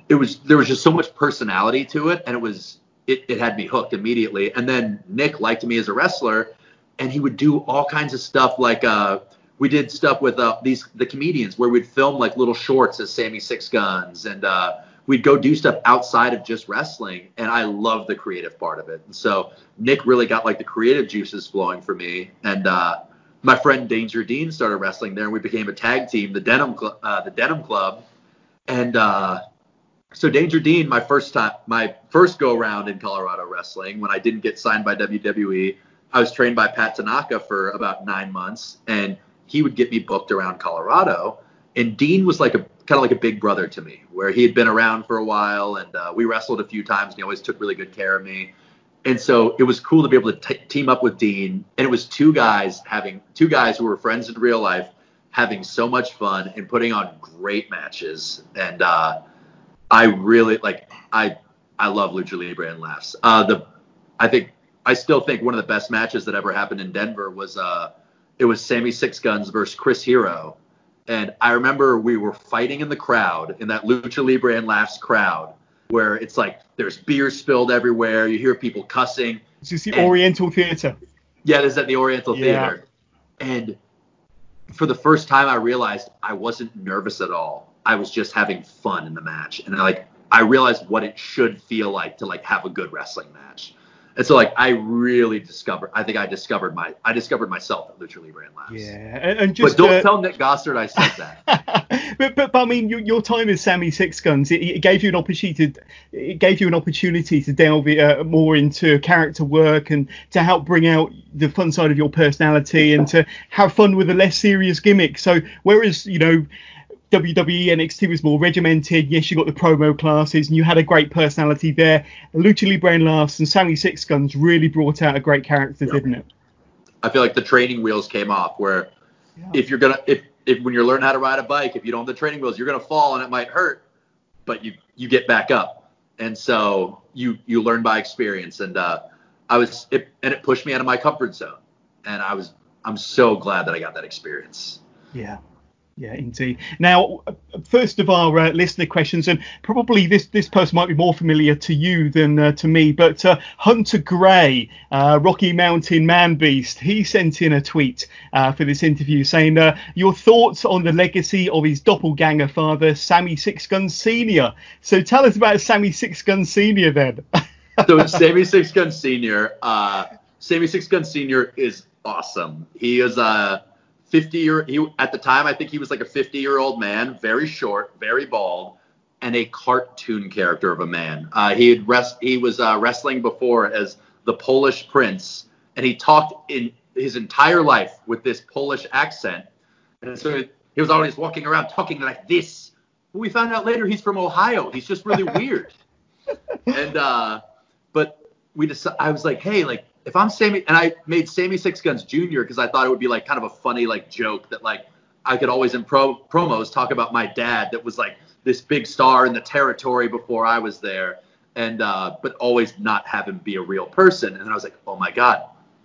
it was there was just so much personality to it and it was it, it had me hooked immediately. And then nick liked me as a wrestler and he would do all kinds of stuff like uh we did stuff with uh, these the comedians where we'd film like little shorts as sammy six guns and uh we'd go do stuff outside of just wrestling and i love the creative part of it. And so nick really got like the creative juices flowing for me and uh, my friend danger dean started wrestling there and we became a tag team the denim Cl- uh, the denim club. And uh, so danger dean my first time my first go around in colorado wrestling when i didn't get signed by wwe i was trained by pat tanaka for about nine months and he would get me booked around colorado and dean was like a kind of like a big brother to me, where he had been around for a while and uh, we wrestled a few times and he always took really good care of me. And so it was cool to be able to t- team up with Dean. And it was two guys having two guys who were friends in real life having so much fun and putting on great matches. And uh, I really like I I love Lucha Libre and laughs. Uh, the I think I still think one of the best matches that ever happened in Denver was uh it was Sammy Six Guns versus Chris Hero and I remember we were fighting in the crowd, in that Lucha Libre and Laughs crowd. where it's like there's beer spilled everywhere. You hear people cussing. It's just the Oriental Theatre. Yeah, this is at the Oriental Yeah. Theater. And for the first time, I realized I wasn't nervous at all. I was just having fun in the match, and I, like I realized what it should feel like to like have a good wrestling match. And so like I really discovered. I think I discovered my I discovered myself at Lucha Libre and Laughs. Yeah, and, and But just don't uh, tell Nick Gossert I said that. but, but but I mean, your, your time as Sammy Six Guns, it, it gave you an opportunity. To, it gave you an opportunity to delve uh, more into character work and to help bring out the fun side of your personality and to have fun with a less serious gimmick. So whereas you know. WWE NXT was more regimented. Yes, you got the promo classes, and you had a great personality there. Lucha Libre and Laughs and Sammy Six Guns really brought out a great character, didn't it? I feel like the training wheels came off where Yeah. if you're gonna if if when you're learning how to ride a bike, if you don't have the training wheels, you're gonna fall and it might hurt, but you you get back up, and so you you learn by experience. And uh, I was it and it pushed me out of my comfort zone, and I was I'm so glad that I got that experience. Yeah. Yeah, indeed. Now, uh, first of our uh, listener questions, and probably this this person might be more familiar to you than uh, to me, but uh, Hunter Gray, uh, Rocky Mountain Man Beast, he sent in a tweet uh, for this interview saying, "Your thoughts on the legacy of his doppelganger father, Sammy Six Gun Senior." So tell us about Sammy Six Gun Senior then. so Sammy Six Gun Senior, Sammy Six Gun Senior is awesome. He is a 50 year. He at the time I think he was like a 50 year old man, very short, very bald, and a cartoon character of a man. Uh, he had rest. He was uh, wrestling before as the Polish Prince, and he talked in his entire life with this Polish accent. And so he was always walking around talking like this. But we found out later he's from Ohio. He's just really weird. and uh, but we decided I was like, hey, like if I'm Sammy, and I made Sammy Six Guns Jr. because I thought it would be like kind of a funny like joke that like I could always in pro promos talk about my dad that was like this big star in the territory before I was there, and uh, but always not have him be a real person. And then I was like, oh my god,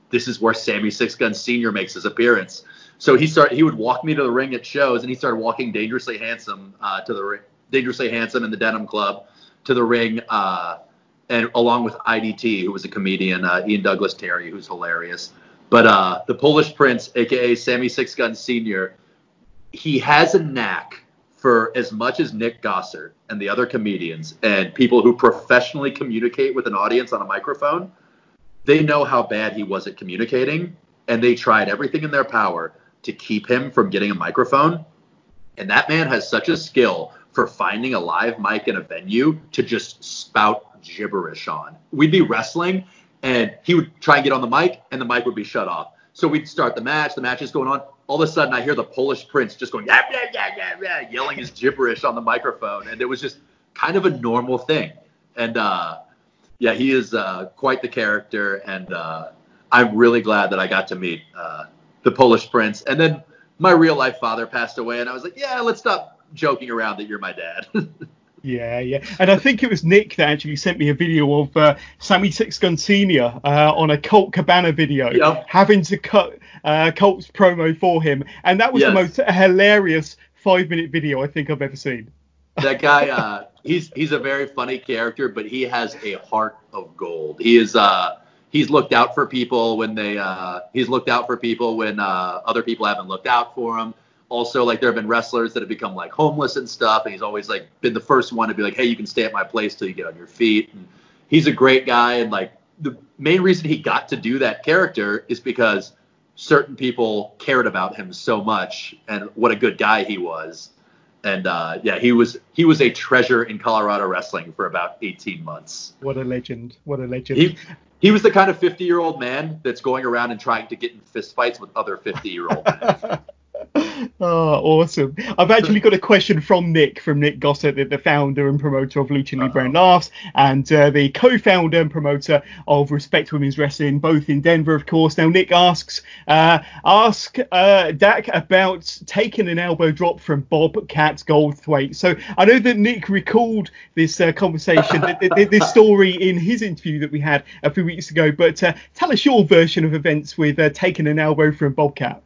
this is where Sammy Six Guns Sr. makes his appearance. So he started. He would walk me to the ring at shows, and he started walking dangerously handsome uh, to the ring, dangerously handsome in the Denim Club to the ring, uh, and along with IDT, who was a comedian, uh, Ian Douglas Terry, who's hilarious. But uh, the Polish Prince, aka Sammy Six Gun Senior, he has a knack for as much as Nick Gossert and the other comedians and people who professionally communicate with an audience on a microphone. They know how bad he was at communicating, and they tried everything in their power to keep him from getting a microphone. And that man has such a skill for finding a live mic in a venue to just spout gibberish on. We'd be wrestling and he would try and get on the mic and the mic would be shut off. So we'd start the match, the match is going on. All of a sudden I hear the Polish prince just going yelling his gibberish on the microphone. And it was just kind of a normal thing. And uh yeah, he is uh, quite the character, and uh, I'm really glad that I got to meet uh, the Polish Prince. And then my real life father passed away, and I was like, yeah, let's stop joking around that you're my dad. Yeah, yeah. And I think it was Nick that actually sent me a video of uh, Sammy Six Gun Senior uh, on a Colt Cabana video, Yep. having to cut uh, Colt's promo for him, and that was the most hilarious five minute video I think I've ever seen. that guy, uh, he's he's a very funny character, but he has a heart of gold. He is uh, he's looked out for people when they uh, he's looked out for people when uh, other people haven't looked out for him. Also, like there have been wrestlers that have become like homeless and stuff, and he's always like been the first one to be like, hey, you can stay at my place till you get on your feet. And he's a great guy, and like the main reason he got to do that character is because certain people cared about him so much and what a good guy he was and uh, yeah, he was he was a treasure in Colorado wrestling for about 18 months. What a legend! What a legend! He he was the kind of 50 year old man that's going around and trying to get in fistfights with other 50 year old men. Oh, awesome. I've actually got a question from Nick, from Nick Gossert, the, the founder and promoter of Lucha Libre and Laughs, and uh, the co-founder and promoter of Respect Women's Wrestling, both in Denver, of course. Now, Nick asks, uh, ask uh, Dak about taking an elbow drop from Bobcat Goldthwait. So I know that Nick recalled this uh, conversation, th- th- this story in his interview that we had a few weeks ago, but uh, tell us your version of events with uh, taking an elbow from Bobcat.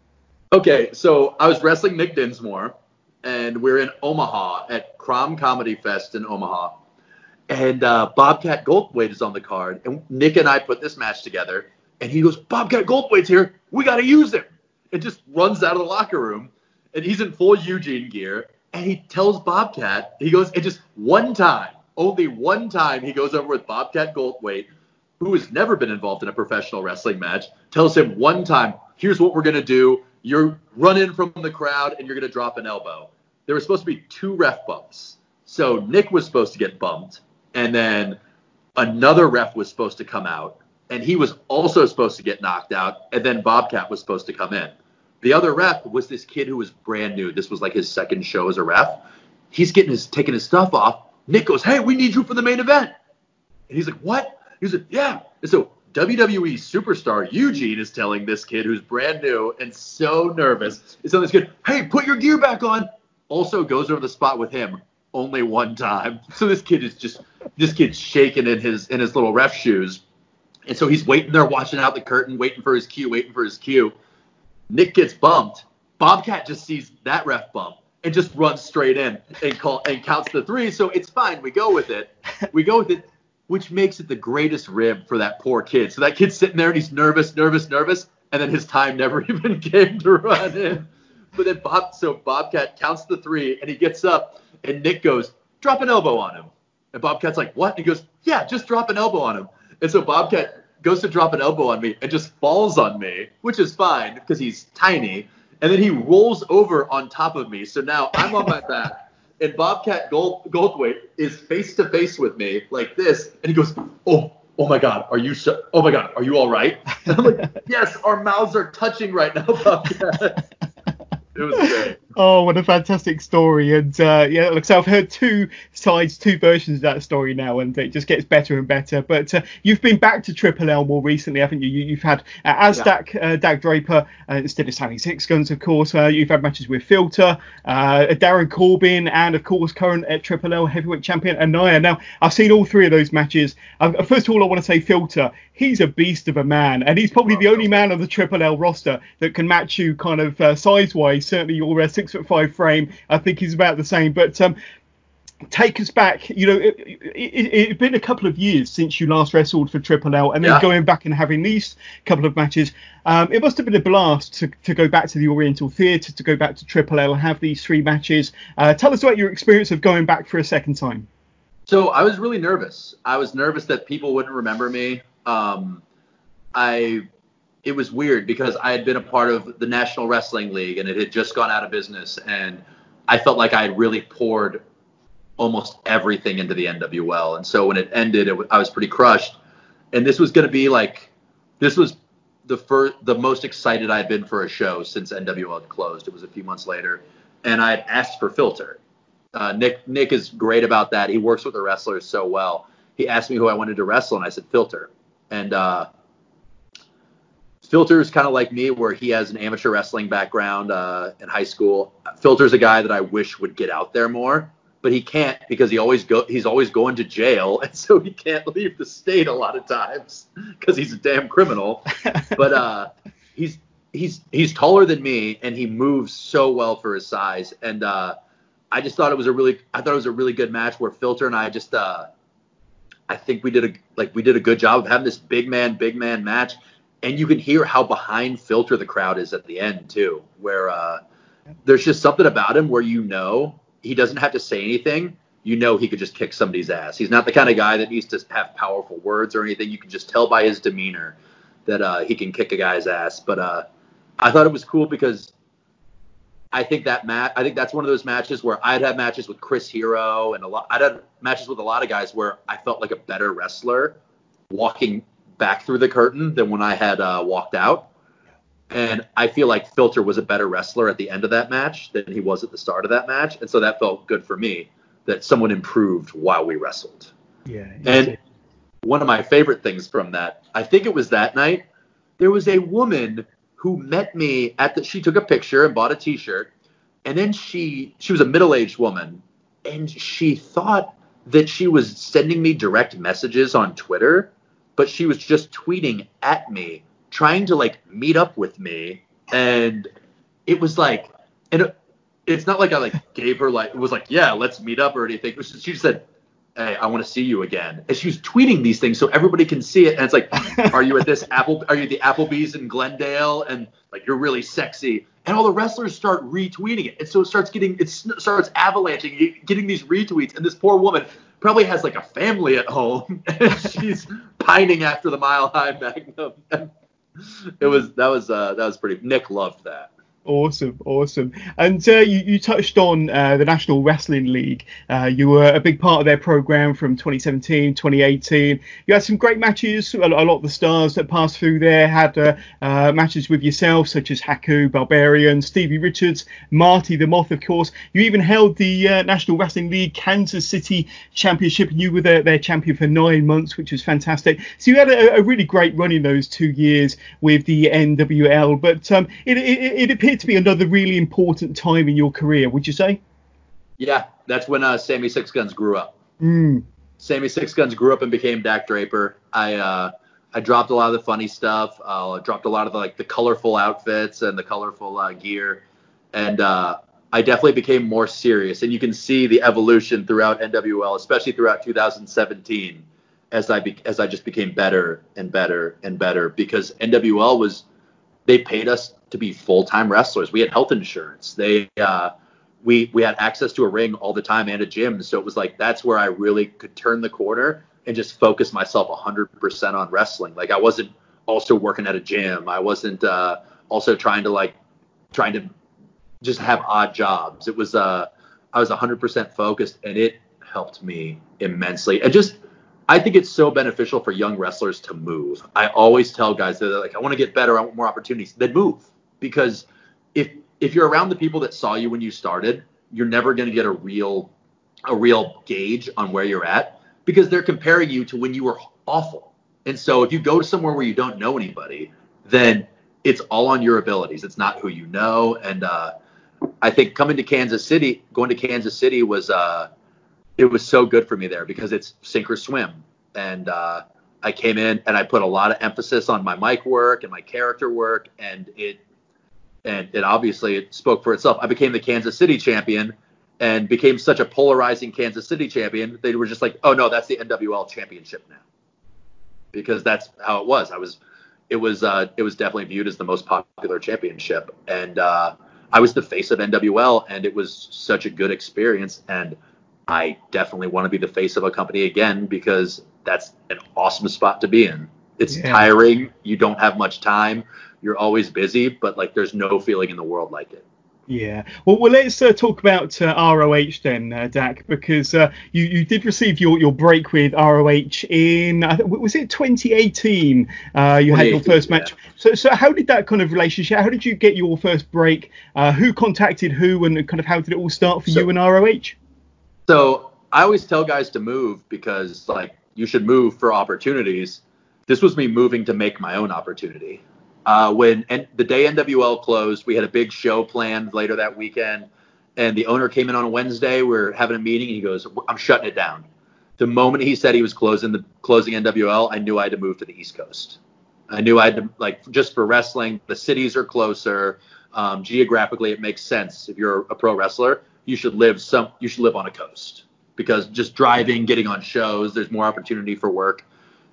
Okay, so I was wrestling Nick Dinsmore, and we're in Omaha at Crom Comedy Fest in Omaha, and uh, Bobcat Goldthwait is on the card, and Nick and I put this match together, and he goes, Bobcat Goldthwait's here, we got to use him, and just runs out of the locker room, and he's in full Eugene gear, and he tells Bobcat, he goes, and just one time, only one time, he goes over with Bobcat Goldthwait, who has never been involved in a professional wrestling match, tells him one time, here's what we're gonna do, you're running from the crowd, and you're gonna drop an elbow. There were supposed to be two ref bumps. So Nick was supposed to get bumped, and then another ref was supposed to come out, and he was also supposed to get knocked out, and then Bobcat was supposed to come in. The other ref was this kid who was brand new. This was like his second show as a ref. He's getting his taking his stuff off. Nick goes, "Hey, we need you for the main event." And he's like, "What?" He's like, "Yeah." And so WWE superstar Eugene is telling this kid who's brand new and so nervous, is telling this kid, "Hey, put your gear back on." Also goes over the spot with him only one time. So this kid is just this kid's shaking in his in his little ref shoes. And so he's waiting there watching out the curtain, waiting for his cue, waiting for his cue. Nick gets bumped. Bobcat just sees that ref bump and just runs straight in and call and counts the three. So it's fine. We go with it. We go with it, which makes it the greatest rib for that poor kid. So that kid's sitting there and he's nervous, nervous, nervous, and then his time never even came to run in. But then Bob, so Bobcat counts the three and he gets up and Nick goes, drop an elbow on him. And Bobcat's like, what? And he goes, yeah, just drop an elbow on him. And so Bobcat goes to drop an elbow on me and just falls on me, which is fine because he's tiny. And then he rolls over on top of me. So now I'm on my back. And Bobcat Gold, Goldthwait is face to face with me like this. And he goes, oh, oh my God, are you so, oh my God, are you all right? And I'm like, yes, our mouths are touching right now, Bobcat. It was great. Oh, what a fantastic story! And uh, yeah, look, so I've heard two sides, two versions of that story now, and it just gets better and better. But uh, you've been back to Triple L more recently, haven't you? you have had uh, as yeah. Dak, uh, Dak Draper uh, instead of Sally Six Guns, of course. Uh, you've had matches with Filter, Darren Corbin, and of course current at Triple L heavyweight champion Anaya. Now I've seen all three of those matches. first of all, I want to say Filter. He's a beast of a man, and he's probably the only man on the Triple L roster that can match you kind of size wise. Certainly, you're six foot five frame. I think he's about the same. But um, take us back. You know, it, it, been a couple of years since you last wrestled for Triple L, and then yeah. going back and having these couple of matches. Um, it must have been a blast to, to go back to the Oriental Theatre, to go back to Triple L, and have these three matches. Uh, tell us about your experience of going back for a second time. So I was really nervous. I was nervous that people wouldn't remember me. Um, I it was weird because I had been a part of the National Wrestling League and it had just gone out of business, and I felt like I had really poured almost everything into the NWL. And so when it ended, it, I was pretty crushed. And this was going to be like, this was the first, the most excited I had been for a show since NWL had closed. It was a few months later, and I had asked for Filter. Uh, Nick Nick is great about that. He works with the wrestlers so well. He asked me who I wanted to wrestle, and I said Filter. And uh, Filter's kind of like me, where he has an amateur wrestling background uh, in high school. Filter's a guy that I wish would get out there more, but he can't because he always go he's always going to jail, and so he can't leave the state a lot of times because he's a damn criminal. but uh, he's he's he's taller than me, and he moves so well for his size. And uh, I just thought it was a really I thought it was a really good match where Filter and I just uh, I think we did a like we did a good job of having this big man big man match and you can hear how behind filter the crowd is at the end too, where uh, there's just something about him where you know he doesn't have to say anything. You know he could just kick somebody's ass. He's not the kind of guy that needs to have powerful words or anything. You can just tell by his demeanor that uh, he can kick a guy's ass. But uh, I thought it was cool because I think that match. I think that's one of those matches where I'd had matches with Chris Hero and a lot. I'd had matches with a lot of guys where I felt like a better wrestler walking back through the curtain than when I had uh, walked out. And I feel like Filter was a better wrestler at the end of that match than he was at the start of that match. And so that felt good for me that someone improved while we wrestled. Yeah. And one of my favorite things from that, I think it was that night, there was a woman who met me at the she took a picture and bought a t-shirt and then she she was a middle-aged woman and she thought that she was sending me direct messages on Twitter but she was just tweeting at me, trying to like meet up with me, and it was like, and it, it's not like I like gave her like it was like yeah let's meet up or anything. She just said hey, I want to see you again. And she was tweeting these things so everybody can see it. And it's like, are you at this Apple? Are you at the Applebee's in Glendale? And like, you're really sexy. And all the wrestlers start retweeting it. And so it starts getting, it starts avalanching, getting these retweets. And this poor woman probably has like a family at home. And she's pining after the Mile High Magnum. It was, that was, uh, that was pretty, Nick loved that. Awesome, awesome. And uh, you, you, touched on uh, the National Wrestling League. Uh, you were a big part of their program from 2017, 2018. You had some great matches. A, lot of the stars that passed through there had uh, uh, matches with yourself, such as Haku, Barbarian, Stevie Richards, Marty the Moth, of course. You even held the uh, National Wrestling League Kansas City Championship, you were their, their champion for nine months, which was fantastic. So you had a, a really great run in those two years with the NWL. But um, it, it, it appears to be another really important time in your career, would you say? Yeah, that's when uh, Sammy Six Guns grew up. Mm. Sammy Six Guns grew up and became Dak Draper. I uh, I dropped a lot of the funny stuff. Uh, dropped a lot of the, like the colorful outfits and the colorful uh, gear, and uh, I definitely became more serious. And you can see the evolution throughout NWL, especially throughout 2017, as I be- as I just became better and better and better because NWL was they paid us to be full time wrestlers. We had health insurance. They uh, we we had access to a ring all the time and a gym. So it was like that's where I really could turn the corner and just focus myself 100% on wrestling. Like I wasn't also working at a gym. I wasn't uh, also trying to like trying to just have odd jobs. It was uh I was 100% focused and it helped me immensely. And just I think it's so beneficial for young wrestlers to move. I always tell guys that like, I want to get better, I want more opportunities. Then move because if if you're around the people that saw you when you started, you're never going to get a real a real gauge on where you're at because they're comparing you to when you were awful. And so if you go to somewhere where you don't know anybody, then it's all on your abilities. It's not who you know. And uh, I think coming to Kansas City, going to Kansas City was uh, it was so good for me there because it's sink or swim. And uh, I came in and I put a lot of emphasis on my mic work and my character work, and it and it obviously it spoke for itself. I became the Kansas City champion and became such a polarizing Kansas City champion. They were just like, oh no, that's the NWL championship now, because that's how it was. I was, it was, uh, it was definitely viewed as the most popular championship, and uh, I was the face of NWL, and it was such a good experience. And I definitely want to be the face of a company again because that's an awesome spot to be in. It's yeah. tiring. You don't have much time. You're always busy, but like there's no feeling in the world like it. Yeah. Well, well let's uh, talk about uh, ROH then, uh, Dak, because uh, you, you did receive your, your break with ROH in, was it 2018? Uh, you had your first match. Yeah. So, so how did that kind of relationship, how did you get your first break? Uh, who contacted who and kind of how did it all start for so, you and ROH? So I always tell guys to move because like you should move for opportunities. This was me moving to make my own opportunity. Uh, when the day NWL closed, we had a big show planned later that weekend, and the owner came in on a Wednesday. We are having a meeting, and he goes, "I'm shutting it down." The moment he said he was closing the closing NWL, I knew I had to move to the East Coast. I knew I had to like just for wrestling. The cities are closer. Um, geographically, it makes sense. If you're a pro wrestler, you should live some you should live on a coast because just driving, getting on shows, there's more opportunity for work.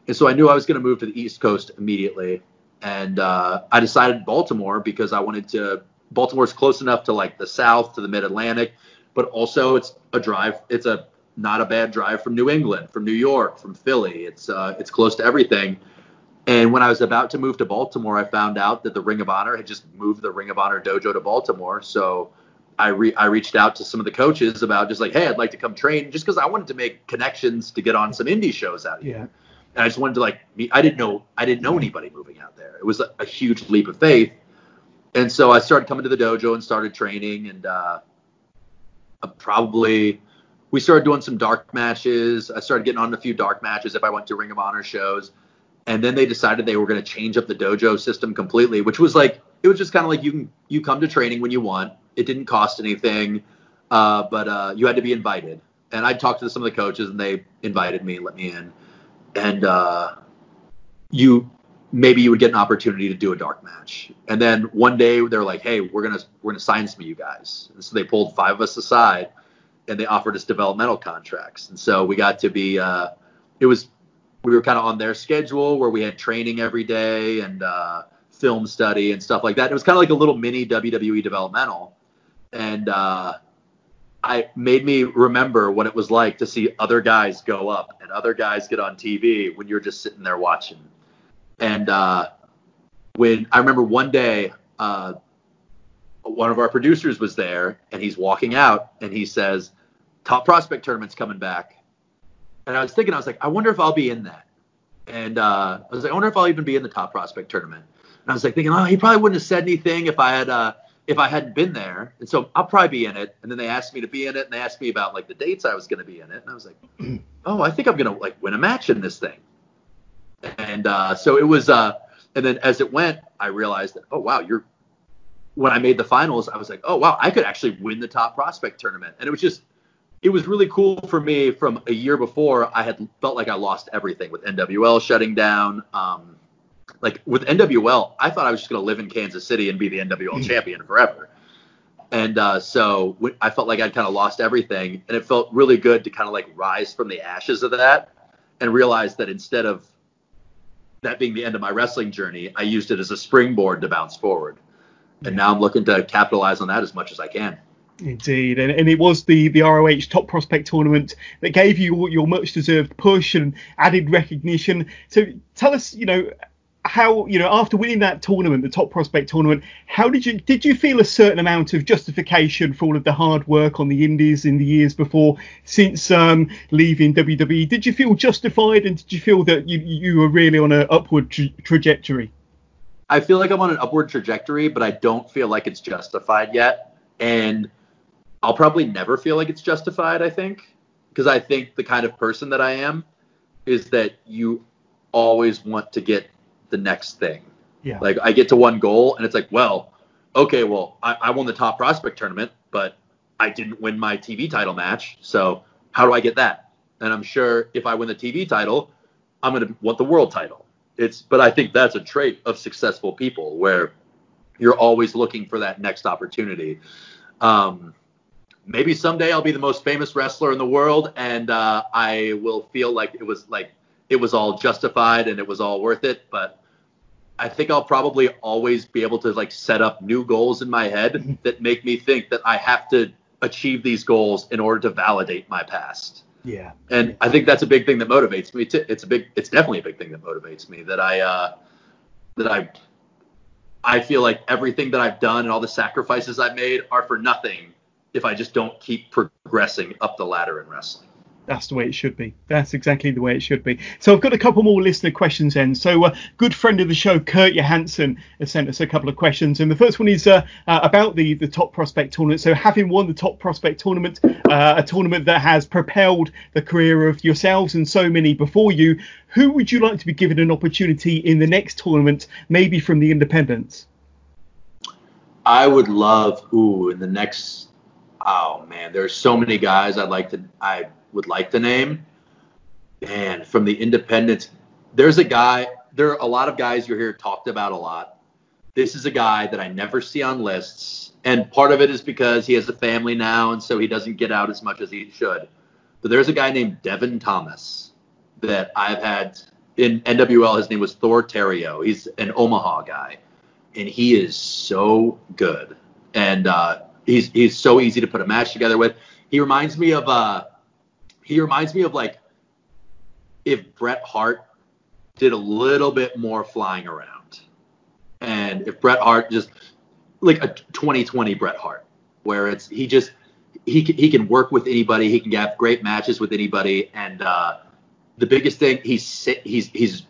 And so I knew I was going to move to the East Coast immediately, and uh, I decided Baltimore because I wanted to. Baltimore's close enough to like the South to the Mid Atlantic, but also it's a drive. It's a not a bad drive from New England, from New York, from Philly. It's uh, it's close to everything. And when I was about to move to Baltimore, I found out that the Ring of Honor had just moved the Ring of Honor dojo to Baltimore. So I re- I reached out to some of the coaches about just like, hey, I'd like to come train, just because I wanted to make connections to get on some indie shows out here. Yeah. And I just wanted to like, meet, I didn't know I didn't know anybody moving out there. It was a, a, huge leap of faith. And so I started coming to the dojo and started training, and uh, probably we started doing some dark matches. I started getting on a few dark matches if I went to Ring of Honor shows. And then they decided they were going to change up the dojo system completely, which was like it was just kind of like you can you come to training when you want it didn't cost anything, uh, but uh, you had to be invited. And I talked to some of the coaches, and they invited me, let me in. And uh, you maybe you would get an opportunity to do a dark match. And then one day they're like, "Hey, we're gonna we're gonna sign some of you guys." And so they pulled five of us aside, and they offered us developmental contracts. And so we got to be, uh, it was, we were kind of on their schedule where we had training every day and uh, film study and stuff like that. It was kind of like a little mini WWE developmental. And uh, I made me remember what it was like to see other guys go up and other guys get on TV when you're just sitting there watching. And uh, when I remember one day, uh, one of our producers was there and he's walking out and he says, Top prospect tournament's coming back. And I was thinking, I was like, I wonder if I'll be in that. And uh, I was like, I wonder if I'll even be in the top prospect tournament. And I was like thinking, oh, he probably wouldn't have said anything if I had uh, if I hadn't been there. And so I'll probably be in it. And then they asked me to be in it and they asked me about like the dates I was going to be in it. And I was like, oh, I think I'm going to like win a match in this thing. And uh, so it was, uh, and then as it went, I realized that, oh, wow, you're, when I made the finals, I was like, oh, wow, I could actually win the top prospect tournament. And it was just, it was really cool for me from a year before. I had felt like I lost everything with NWL shutting down. Um, like with NWL, I thought I was just going to live in Kansas City and be the NWL mm. champion forever. And uh, so I felt like I'd kind of lost everything, and it felt really good to kind of like rise from the ashes of that and realize that instead of that being the end of my wrestling journey, I used it as a springboard to bounce forward. And now I'm looking to capitalize on that as much as I can. Indeed, and, and it was the, the ROH Top Prospect Tournament that gave you your much deserved push and added recognition. So tell us, you know, how you know after winning that tournament, the top prospect tournament, how did you did you feel a certain amount of justification for all of the hard work on the indies in the years before since um, leaving WWE? Did you feel justified, and did you feel that you you were really on an upward tra- trajectory? I feel like I'm on an upward trajectory, but I don't feel like it's justified yet, and I'll probably never feel like it's justified. I think because I think the kind of person that I am is that you always want to get the next thing. Yeah. Like I get to one goal and it's like, well, okay, well, I, I won the top prospect tournament, but I didn't win my TV title match. So how do I get that? And I'm sure if I win the TV title, I'm going to want the world title. It's, but I think that's a trait of successful people where you're always looking for that next opportunity. Um, maybe someday I'll be the most famous wrestler in the world, and uh, I will feel like it was like it was all justified and it was all worth it. But I think I'll probably always be able to like set up new goals in my head that make me think that I have to achieve these goals in order to validate my past. Yeah. And I think that's a big thing that motivates me. Too. It's a big, it's definitely a big thing that motivates me that I, uh, that I, I feel like everything that I've done and all the sacrifices I've made are for nothing if I just don't keep progressing up the ladder in wrestling. That's the way it should be. That's exactly the way it should be. So I've got a couple more listener questions then. So a uh, good friend of the show, Kurt Johansson, has sent us a couple of questions, and the first one is uh, uh, about the the top prospect tournament. So having won the top prospect tournament, uh, a tournament that has propelled the career of yourselves and so many before you, who would you like to be given an opportunity in the next tournament, maybe from the independents? I would love, ooh, in the next. Oh man, there's so many guys I'd like to. I would like the name. And from the independents, there's a guy, there are a lot of guys you hear talked about a lot. This is a guy that I never see on lists. And part of it is because he has a family now, and so he doesn't get out as much as he should. But there's a guy named Devin Thomas that I've had in NWL. His name was Thor Terrio. He's an Omaha guy, and he is so good. And uh, he's he's so easy to put a match together with. He reminds me of uh, he reminds me of like if Bret Hart did a little bit more flying around, and if Bret Hart just like a 2020 Bret Hart, where it's he just he can, he can work with anybody, he can have great matches with anybody, and uh, the biggest thing he's he's he's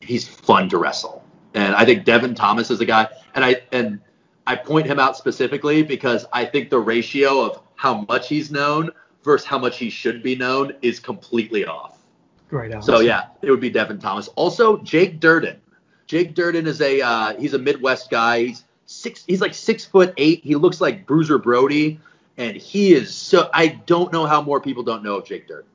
he's fun to wrestle, and I think Devin Thomas is a guy, and I and I point him out specifically because I think the ratio of how much he's known versus how much he should be known is completely off. Great. So yeah, it would be Devin Thomas. Also, Jake Durden. Jake Durden is a uh, he's a Midwest guy. He's six. He's like six foot eight. He looks like Bruiser Brody, and he is so. I don't know how more people don't know of Jake Durden.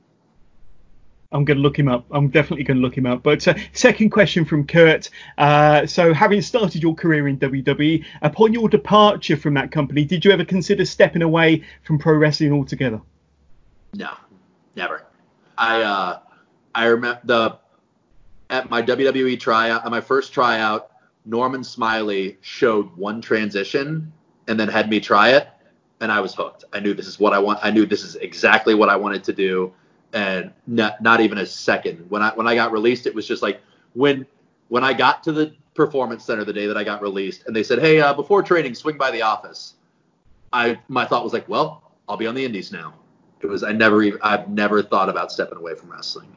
I'm going to look him up. I'm definitely going to look him up. But uh, second question from Kurt. Uh, so, having started your career in WWE, upon your departure from that company, did you ever consider stepping away from pro wrestling altogether? No, never. I uh, I remember the at my WWE tryout, at my first tryout, Norman Smiley showed one transition and then had me try it, and I was hooked. I knew this is what I want. I knew this is exactly what I wanted to do, and not, not even a second. When I when I got released, it was just like when when I got to the performance center the day that I got released, and they said, "Hey, uh, before training, swing by the office." I my thought was like, "Well, I'll be on the Indies now." It was I never even I've never thought about stepping away from wrestling.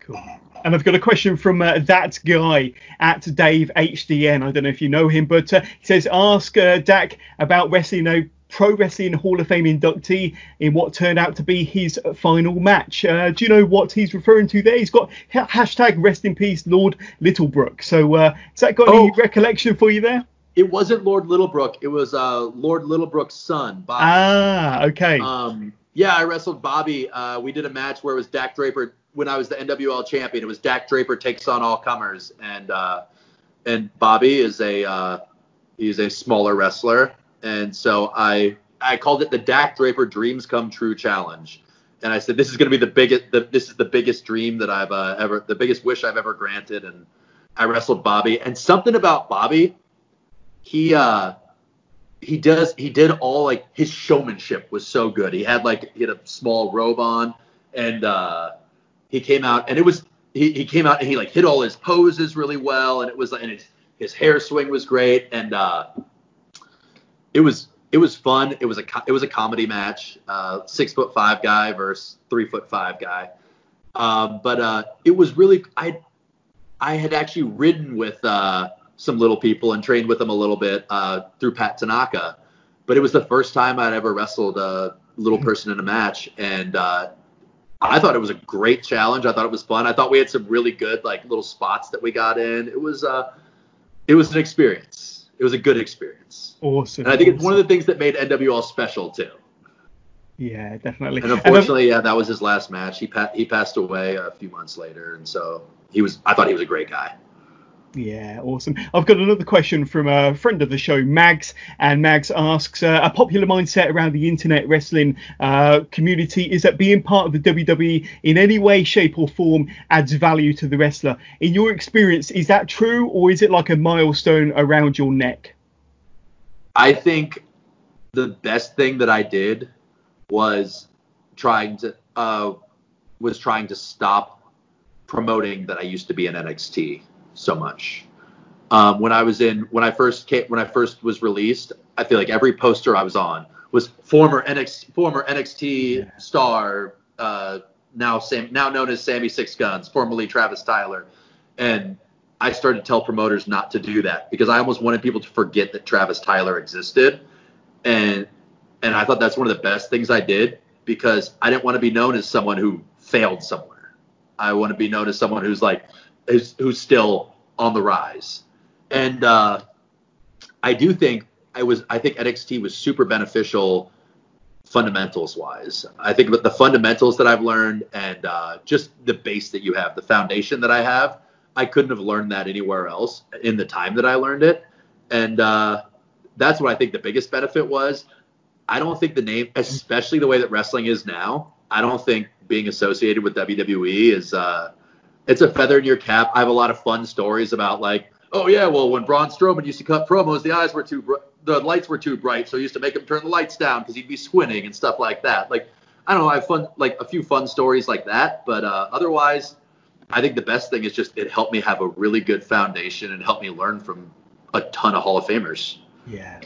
Cool. And I've got a question from uh, that guy at Dave HDN. I don't know if you know him, but uh, he says, ask uh, Dak about wrestling, a Pro Wrestling Hall of Fame inductee in what turned out to be his final match. Uh, do you know what he's referring to there? He's got ha- hashtag rest in peace Lord Littlebrook. So uh, has that got oh, any recollection for you there? It wasn't Lord Littlebrook. It was uh, Lord Littlebrook's son, Bobby. Ah, okay. Um, yeah, I wrestled Bobby. Uh, we did a match where it was Dak Draper when I was the NWL champion. It was Dak Draper takes on all comers, and uh, and Bobby is a uh, he's a smaller wrestler, and so I I called it the Dak Draper Dreams Come True Challenge, and I said this is going to be the biggest the, this is the biggest dream that I've uh, ever the biggest wish I've ever granted, and I wrestled Bobby, and something about Bobby, he uh he does he did all like his showmanship was so good. He had like he had a small robe on and uh he came out and it was he, he came out and he like hit all his poses really well and it was like and his his hair swing was great and uh it was it was fun. It was a it was a comedy match. Uh, six foot five guy versus three foot five guy. Um, but uh, it was really I I had actually ridden with uh, some little people and trained with them a little bit uh, through Pat Tanaka. But it was the first time I'd ever wrestled a little mm-hmm. person in a match, and uh, I thought it was a great challenge. I thought it was fun. I thought we had some really good like little spots that we got in. It was uh, it was an experience. It was a good experience. Awesome. And I think awesome. it's one of the things that made NWL special too. Yeah, definitely. And unfortunately, and yeah, that was his last match. He pa- he passed away a few months later, and so he was. I thought he was a great guy. Yeah, awesome. I've got another question from a friend of the show, Mags, and Mags asks uh, a popular mindset around the internet wrestling uh, community is that being part of the WWE in any way, shape, or form adds value to the wrestler. In your experience, is that true, or is it like a milestone around your neck? I think the best thing that I did was trying to uh, was trying to stop promoting that I used to be in NXT so much. Um, when I was in when I first came, when I first was released, I feel like every poster I was on was former NXT former NXT yeah. star, uh, now Sam, now known as Sammy Six Guns, formerly Travis Tyler, and I started to tell promoters not to do that because I almost wanted people to forget that Travis Tyler existed, and and I thought that's one of the best things I did because I didn't want to be known as someone who failed somewhere. I want to be known as someone who's like who's, who's still on the rise. And uh, I do think I was I think NXT was super beneficial fundamentals wise. I think about the fundamentals that I've learned and uh, just the base that you have, the foundation that I have. I couldn't have learned that anywhere else in the time that I learned it. And uh, that's what I think the biggest benefit was. I don't think the name, especially the way that wrestling is now, I don't think being associated with WWE is uh, it's a feather in your cap. I have a lot of fun stories about like, oh yeah, well when Braun Strowman used to cut promos, the eyes were too, br- the lights were too bright, so he used to make him turn the lights down because he'd be squinting and stuff like that. Like, I don't know, I have fun, like a few fun stories like that, but uh, otherwise, I think the best thing is just it helped me have a really good foundation and helped me learn from a ton of Hall of Famers. Yeah,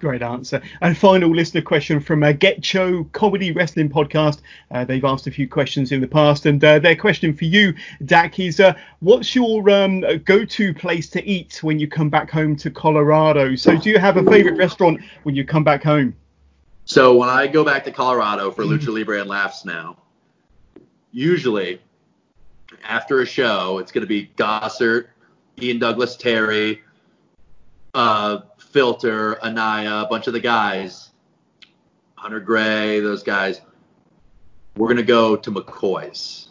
Great answer. And final listener question from a Get Show Comedy Wrestling Podcast. Uh, they've asked a few questions in the past, and uh, their question for you, Dak, is uh, what's your um, go-to place to eat when you come back home to Colorado? So, do you have a favorite restaurant when you come back home? So, when I go back to Colorado for Lucha Libre and Laughs now, usually after a show, it's going to be Gossert, Ian Douglas Terry, uh, Filter, Anaya, a bunch of the guys, Hunter Gray, those guys. We're gonna go to McCoy's.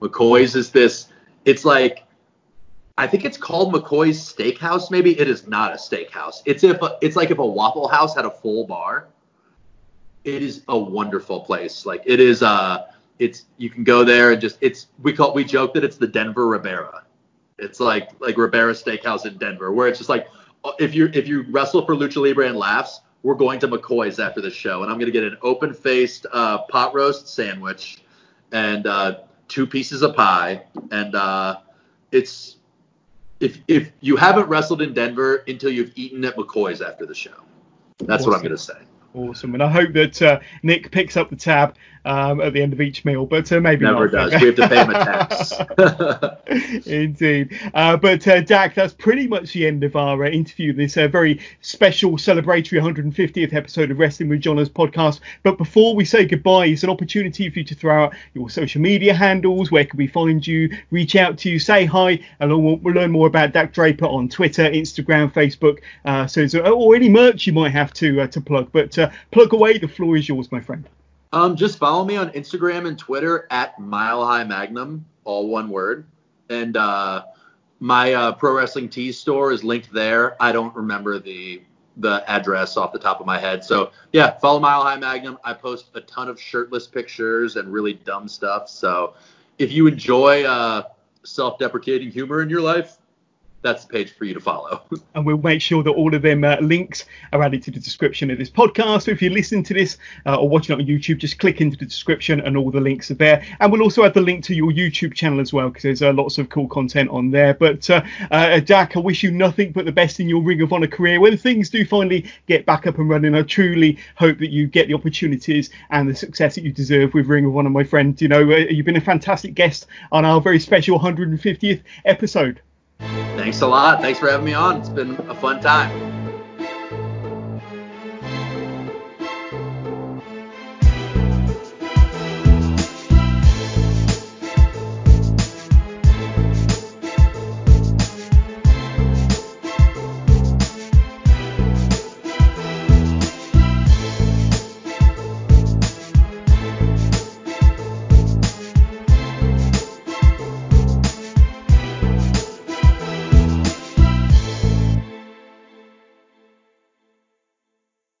McCoy's is this. It's like I think it's called McCoy's Steakhouse. Maybe it is not a steakhouse. It's if a, it's like if a Waffle House had a full bar. it is a wonderful place. Like it is uh it's you can go there and just it's we call we joke that it's the Denver Ribera. It's like like Ribera Steakhouse in Denver, where it's just like if you if you wrestle for lucha libre and laughs, we're going to McCoy's after the show, and I'm gonna get an open faced uh, pot roast sandwich and uh, two pieces of pie, and uh, it's if if you haven't wrestled in Denver until you've eaten at McCoy's after the show, that's awesome. what I'm gonna say. Awesome, and I hope that uh, Nick picks up the tab um, at the end of each meal, but uh, maybe never not. does. we have to pay him a tax. Indeed, uh, but uh, Dak, that's pretty much the end of our uh, interview. This uh, very special celebratory 150th episode of Wrestling with Johners podcast. But before we say goodbye, it's an opportunity for you to throw out your social media handles. Where can we find you? Reach out to you, say hi, and we'll, we'll learn more about Dak Draper on Twitter, Instagram, Facebook. Uh, so, so, or any merch you might have to to plug. But plug away. The floor is yours, my friend. Um, just follow me on Instagram and Twitter at Mile High Magnum, all one word. And uh, my uh, pro wrestling tees store is linked there. I don't remember the the address off the top of my head. So yeah, follow Mile High Magnum. I post a ton of shirtless pictures and really dumb stuff. So if you enjoy uh, self-deprecating humor in your life, that's the page for you to follow. and we'll make sure that all of them uh, links are added to the description of this podcast. So if you're listening to this uh, or watching it on YouTube, just click into the description and all the links are there. And we'll also add the link to your YouTube channel as well because there's uh, lots of cool content on there. But uh, uh, Dak, I wish you nothing but the best in your Ring of Honor career. When things do finally get back up and running, I truly hope that you get the opportunities and the success that you deserve with Ring of Honor, my friend. You know, uh, you've been a fantastic guest on our very special 150th episode. Thanks a lot. Thanks for having me on. It's been a fun time.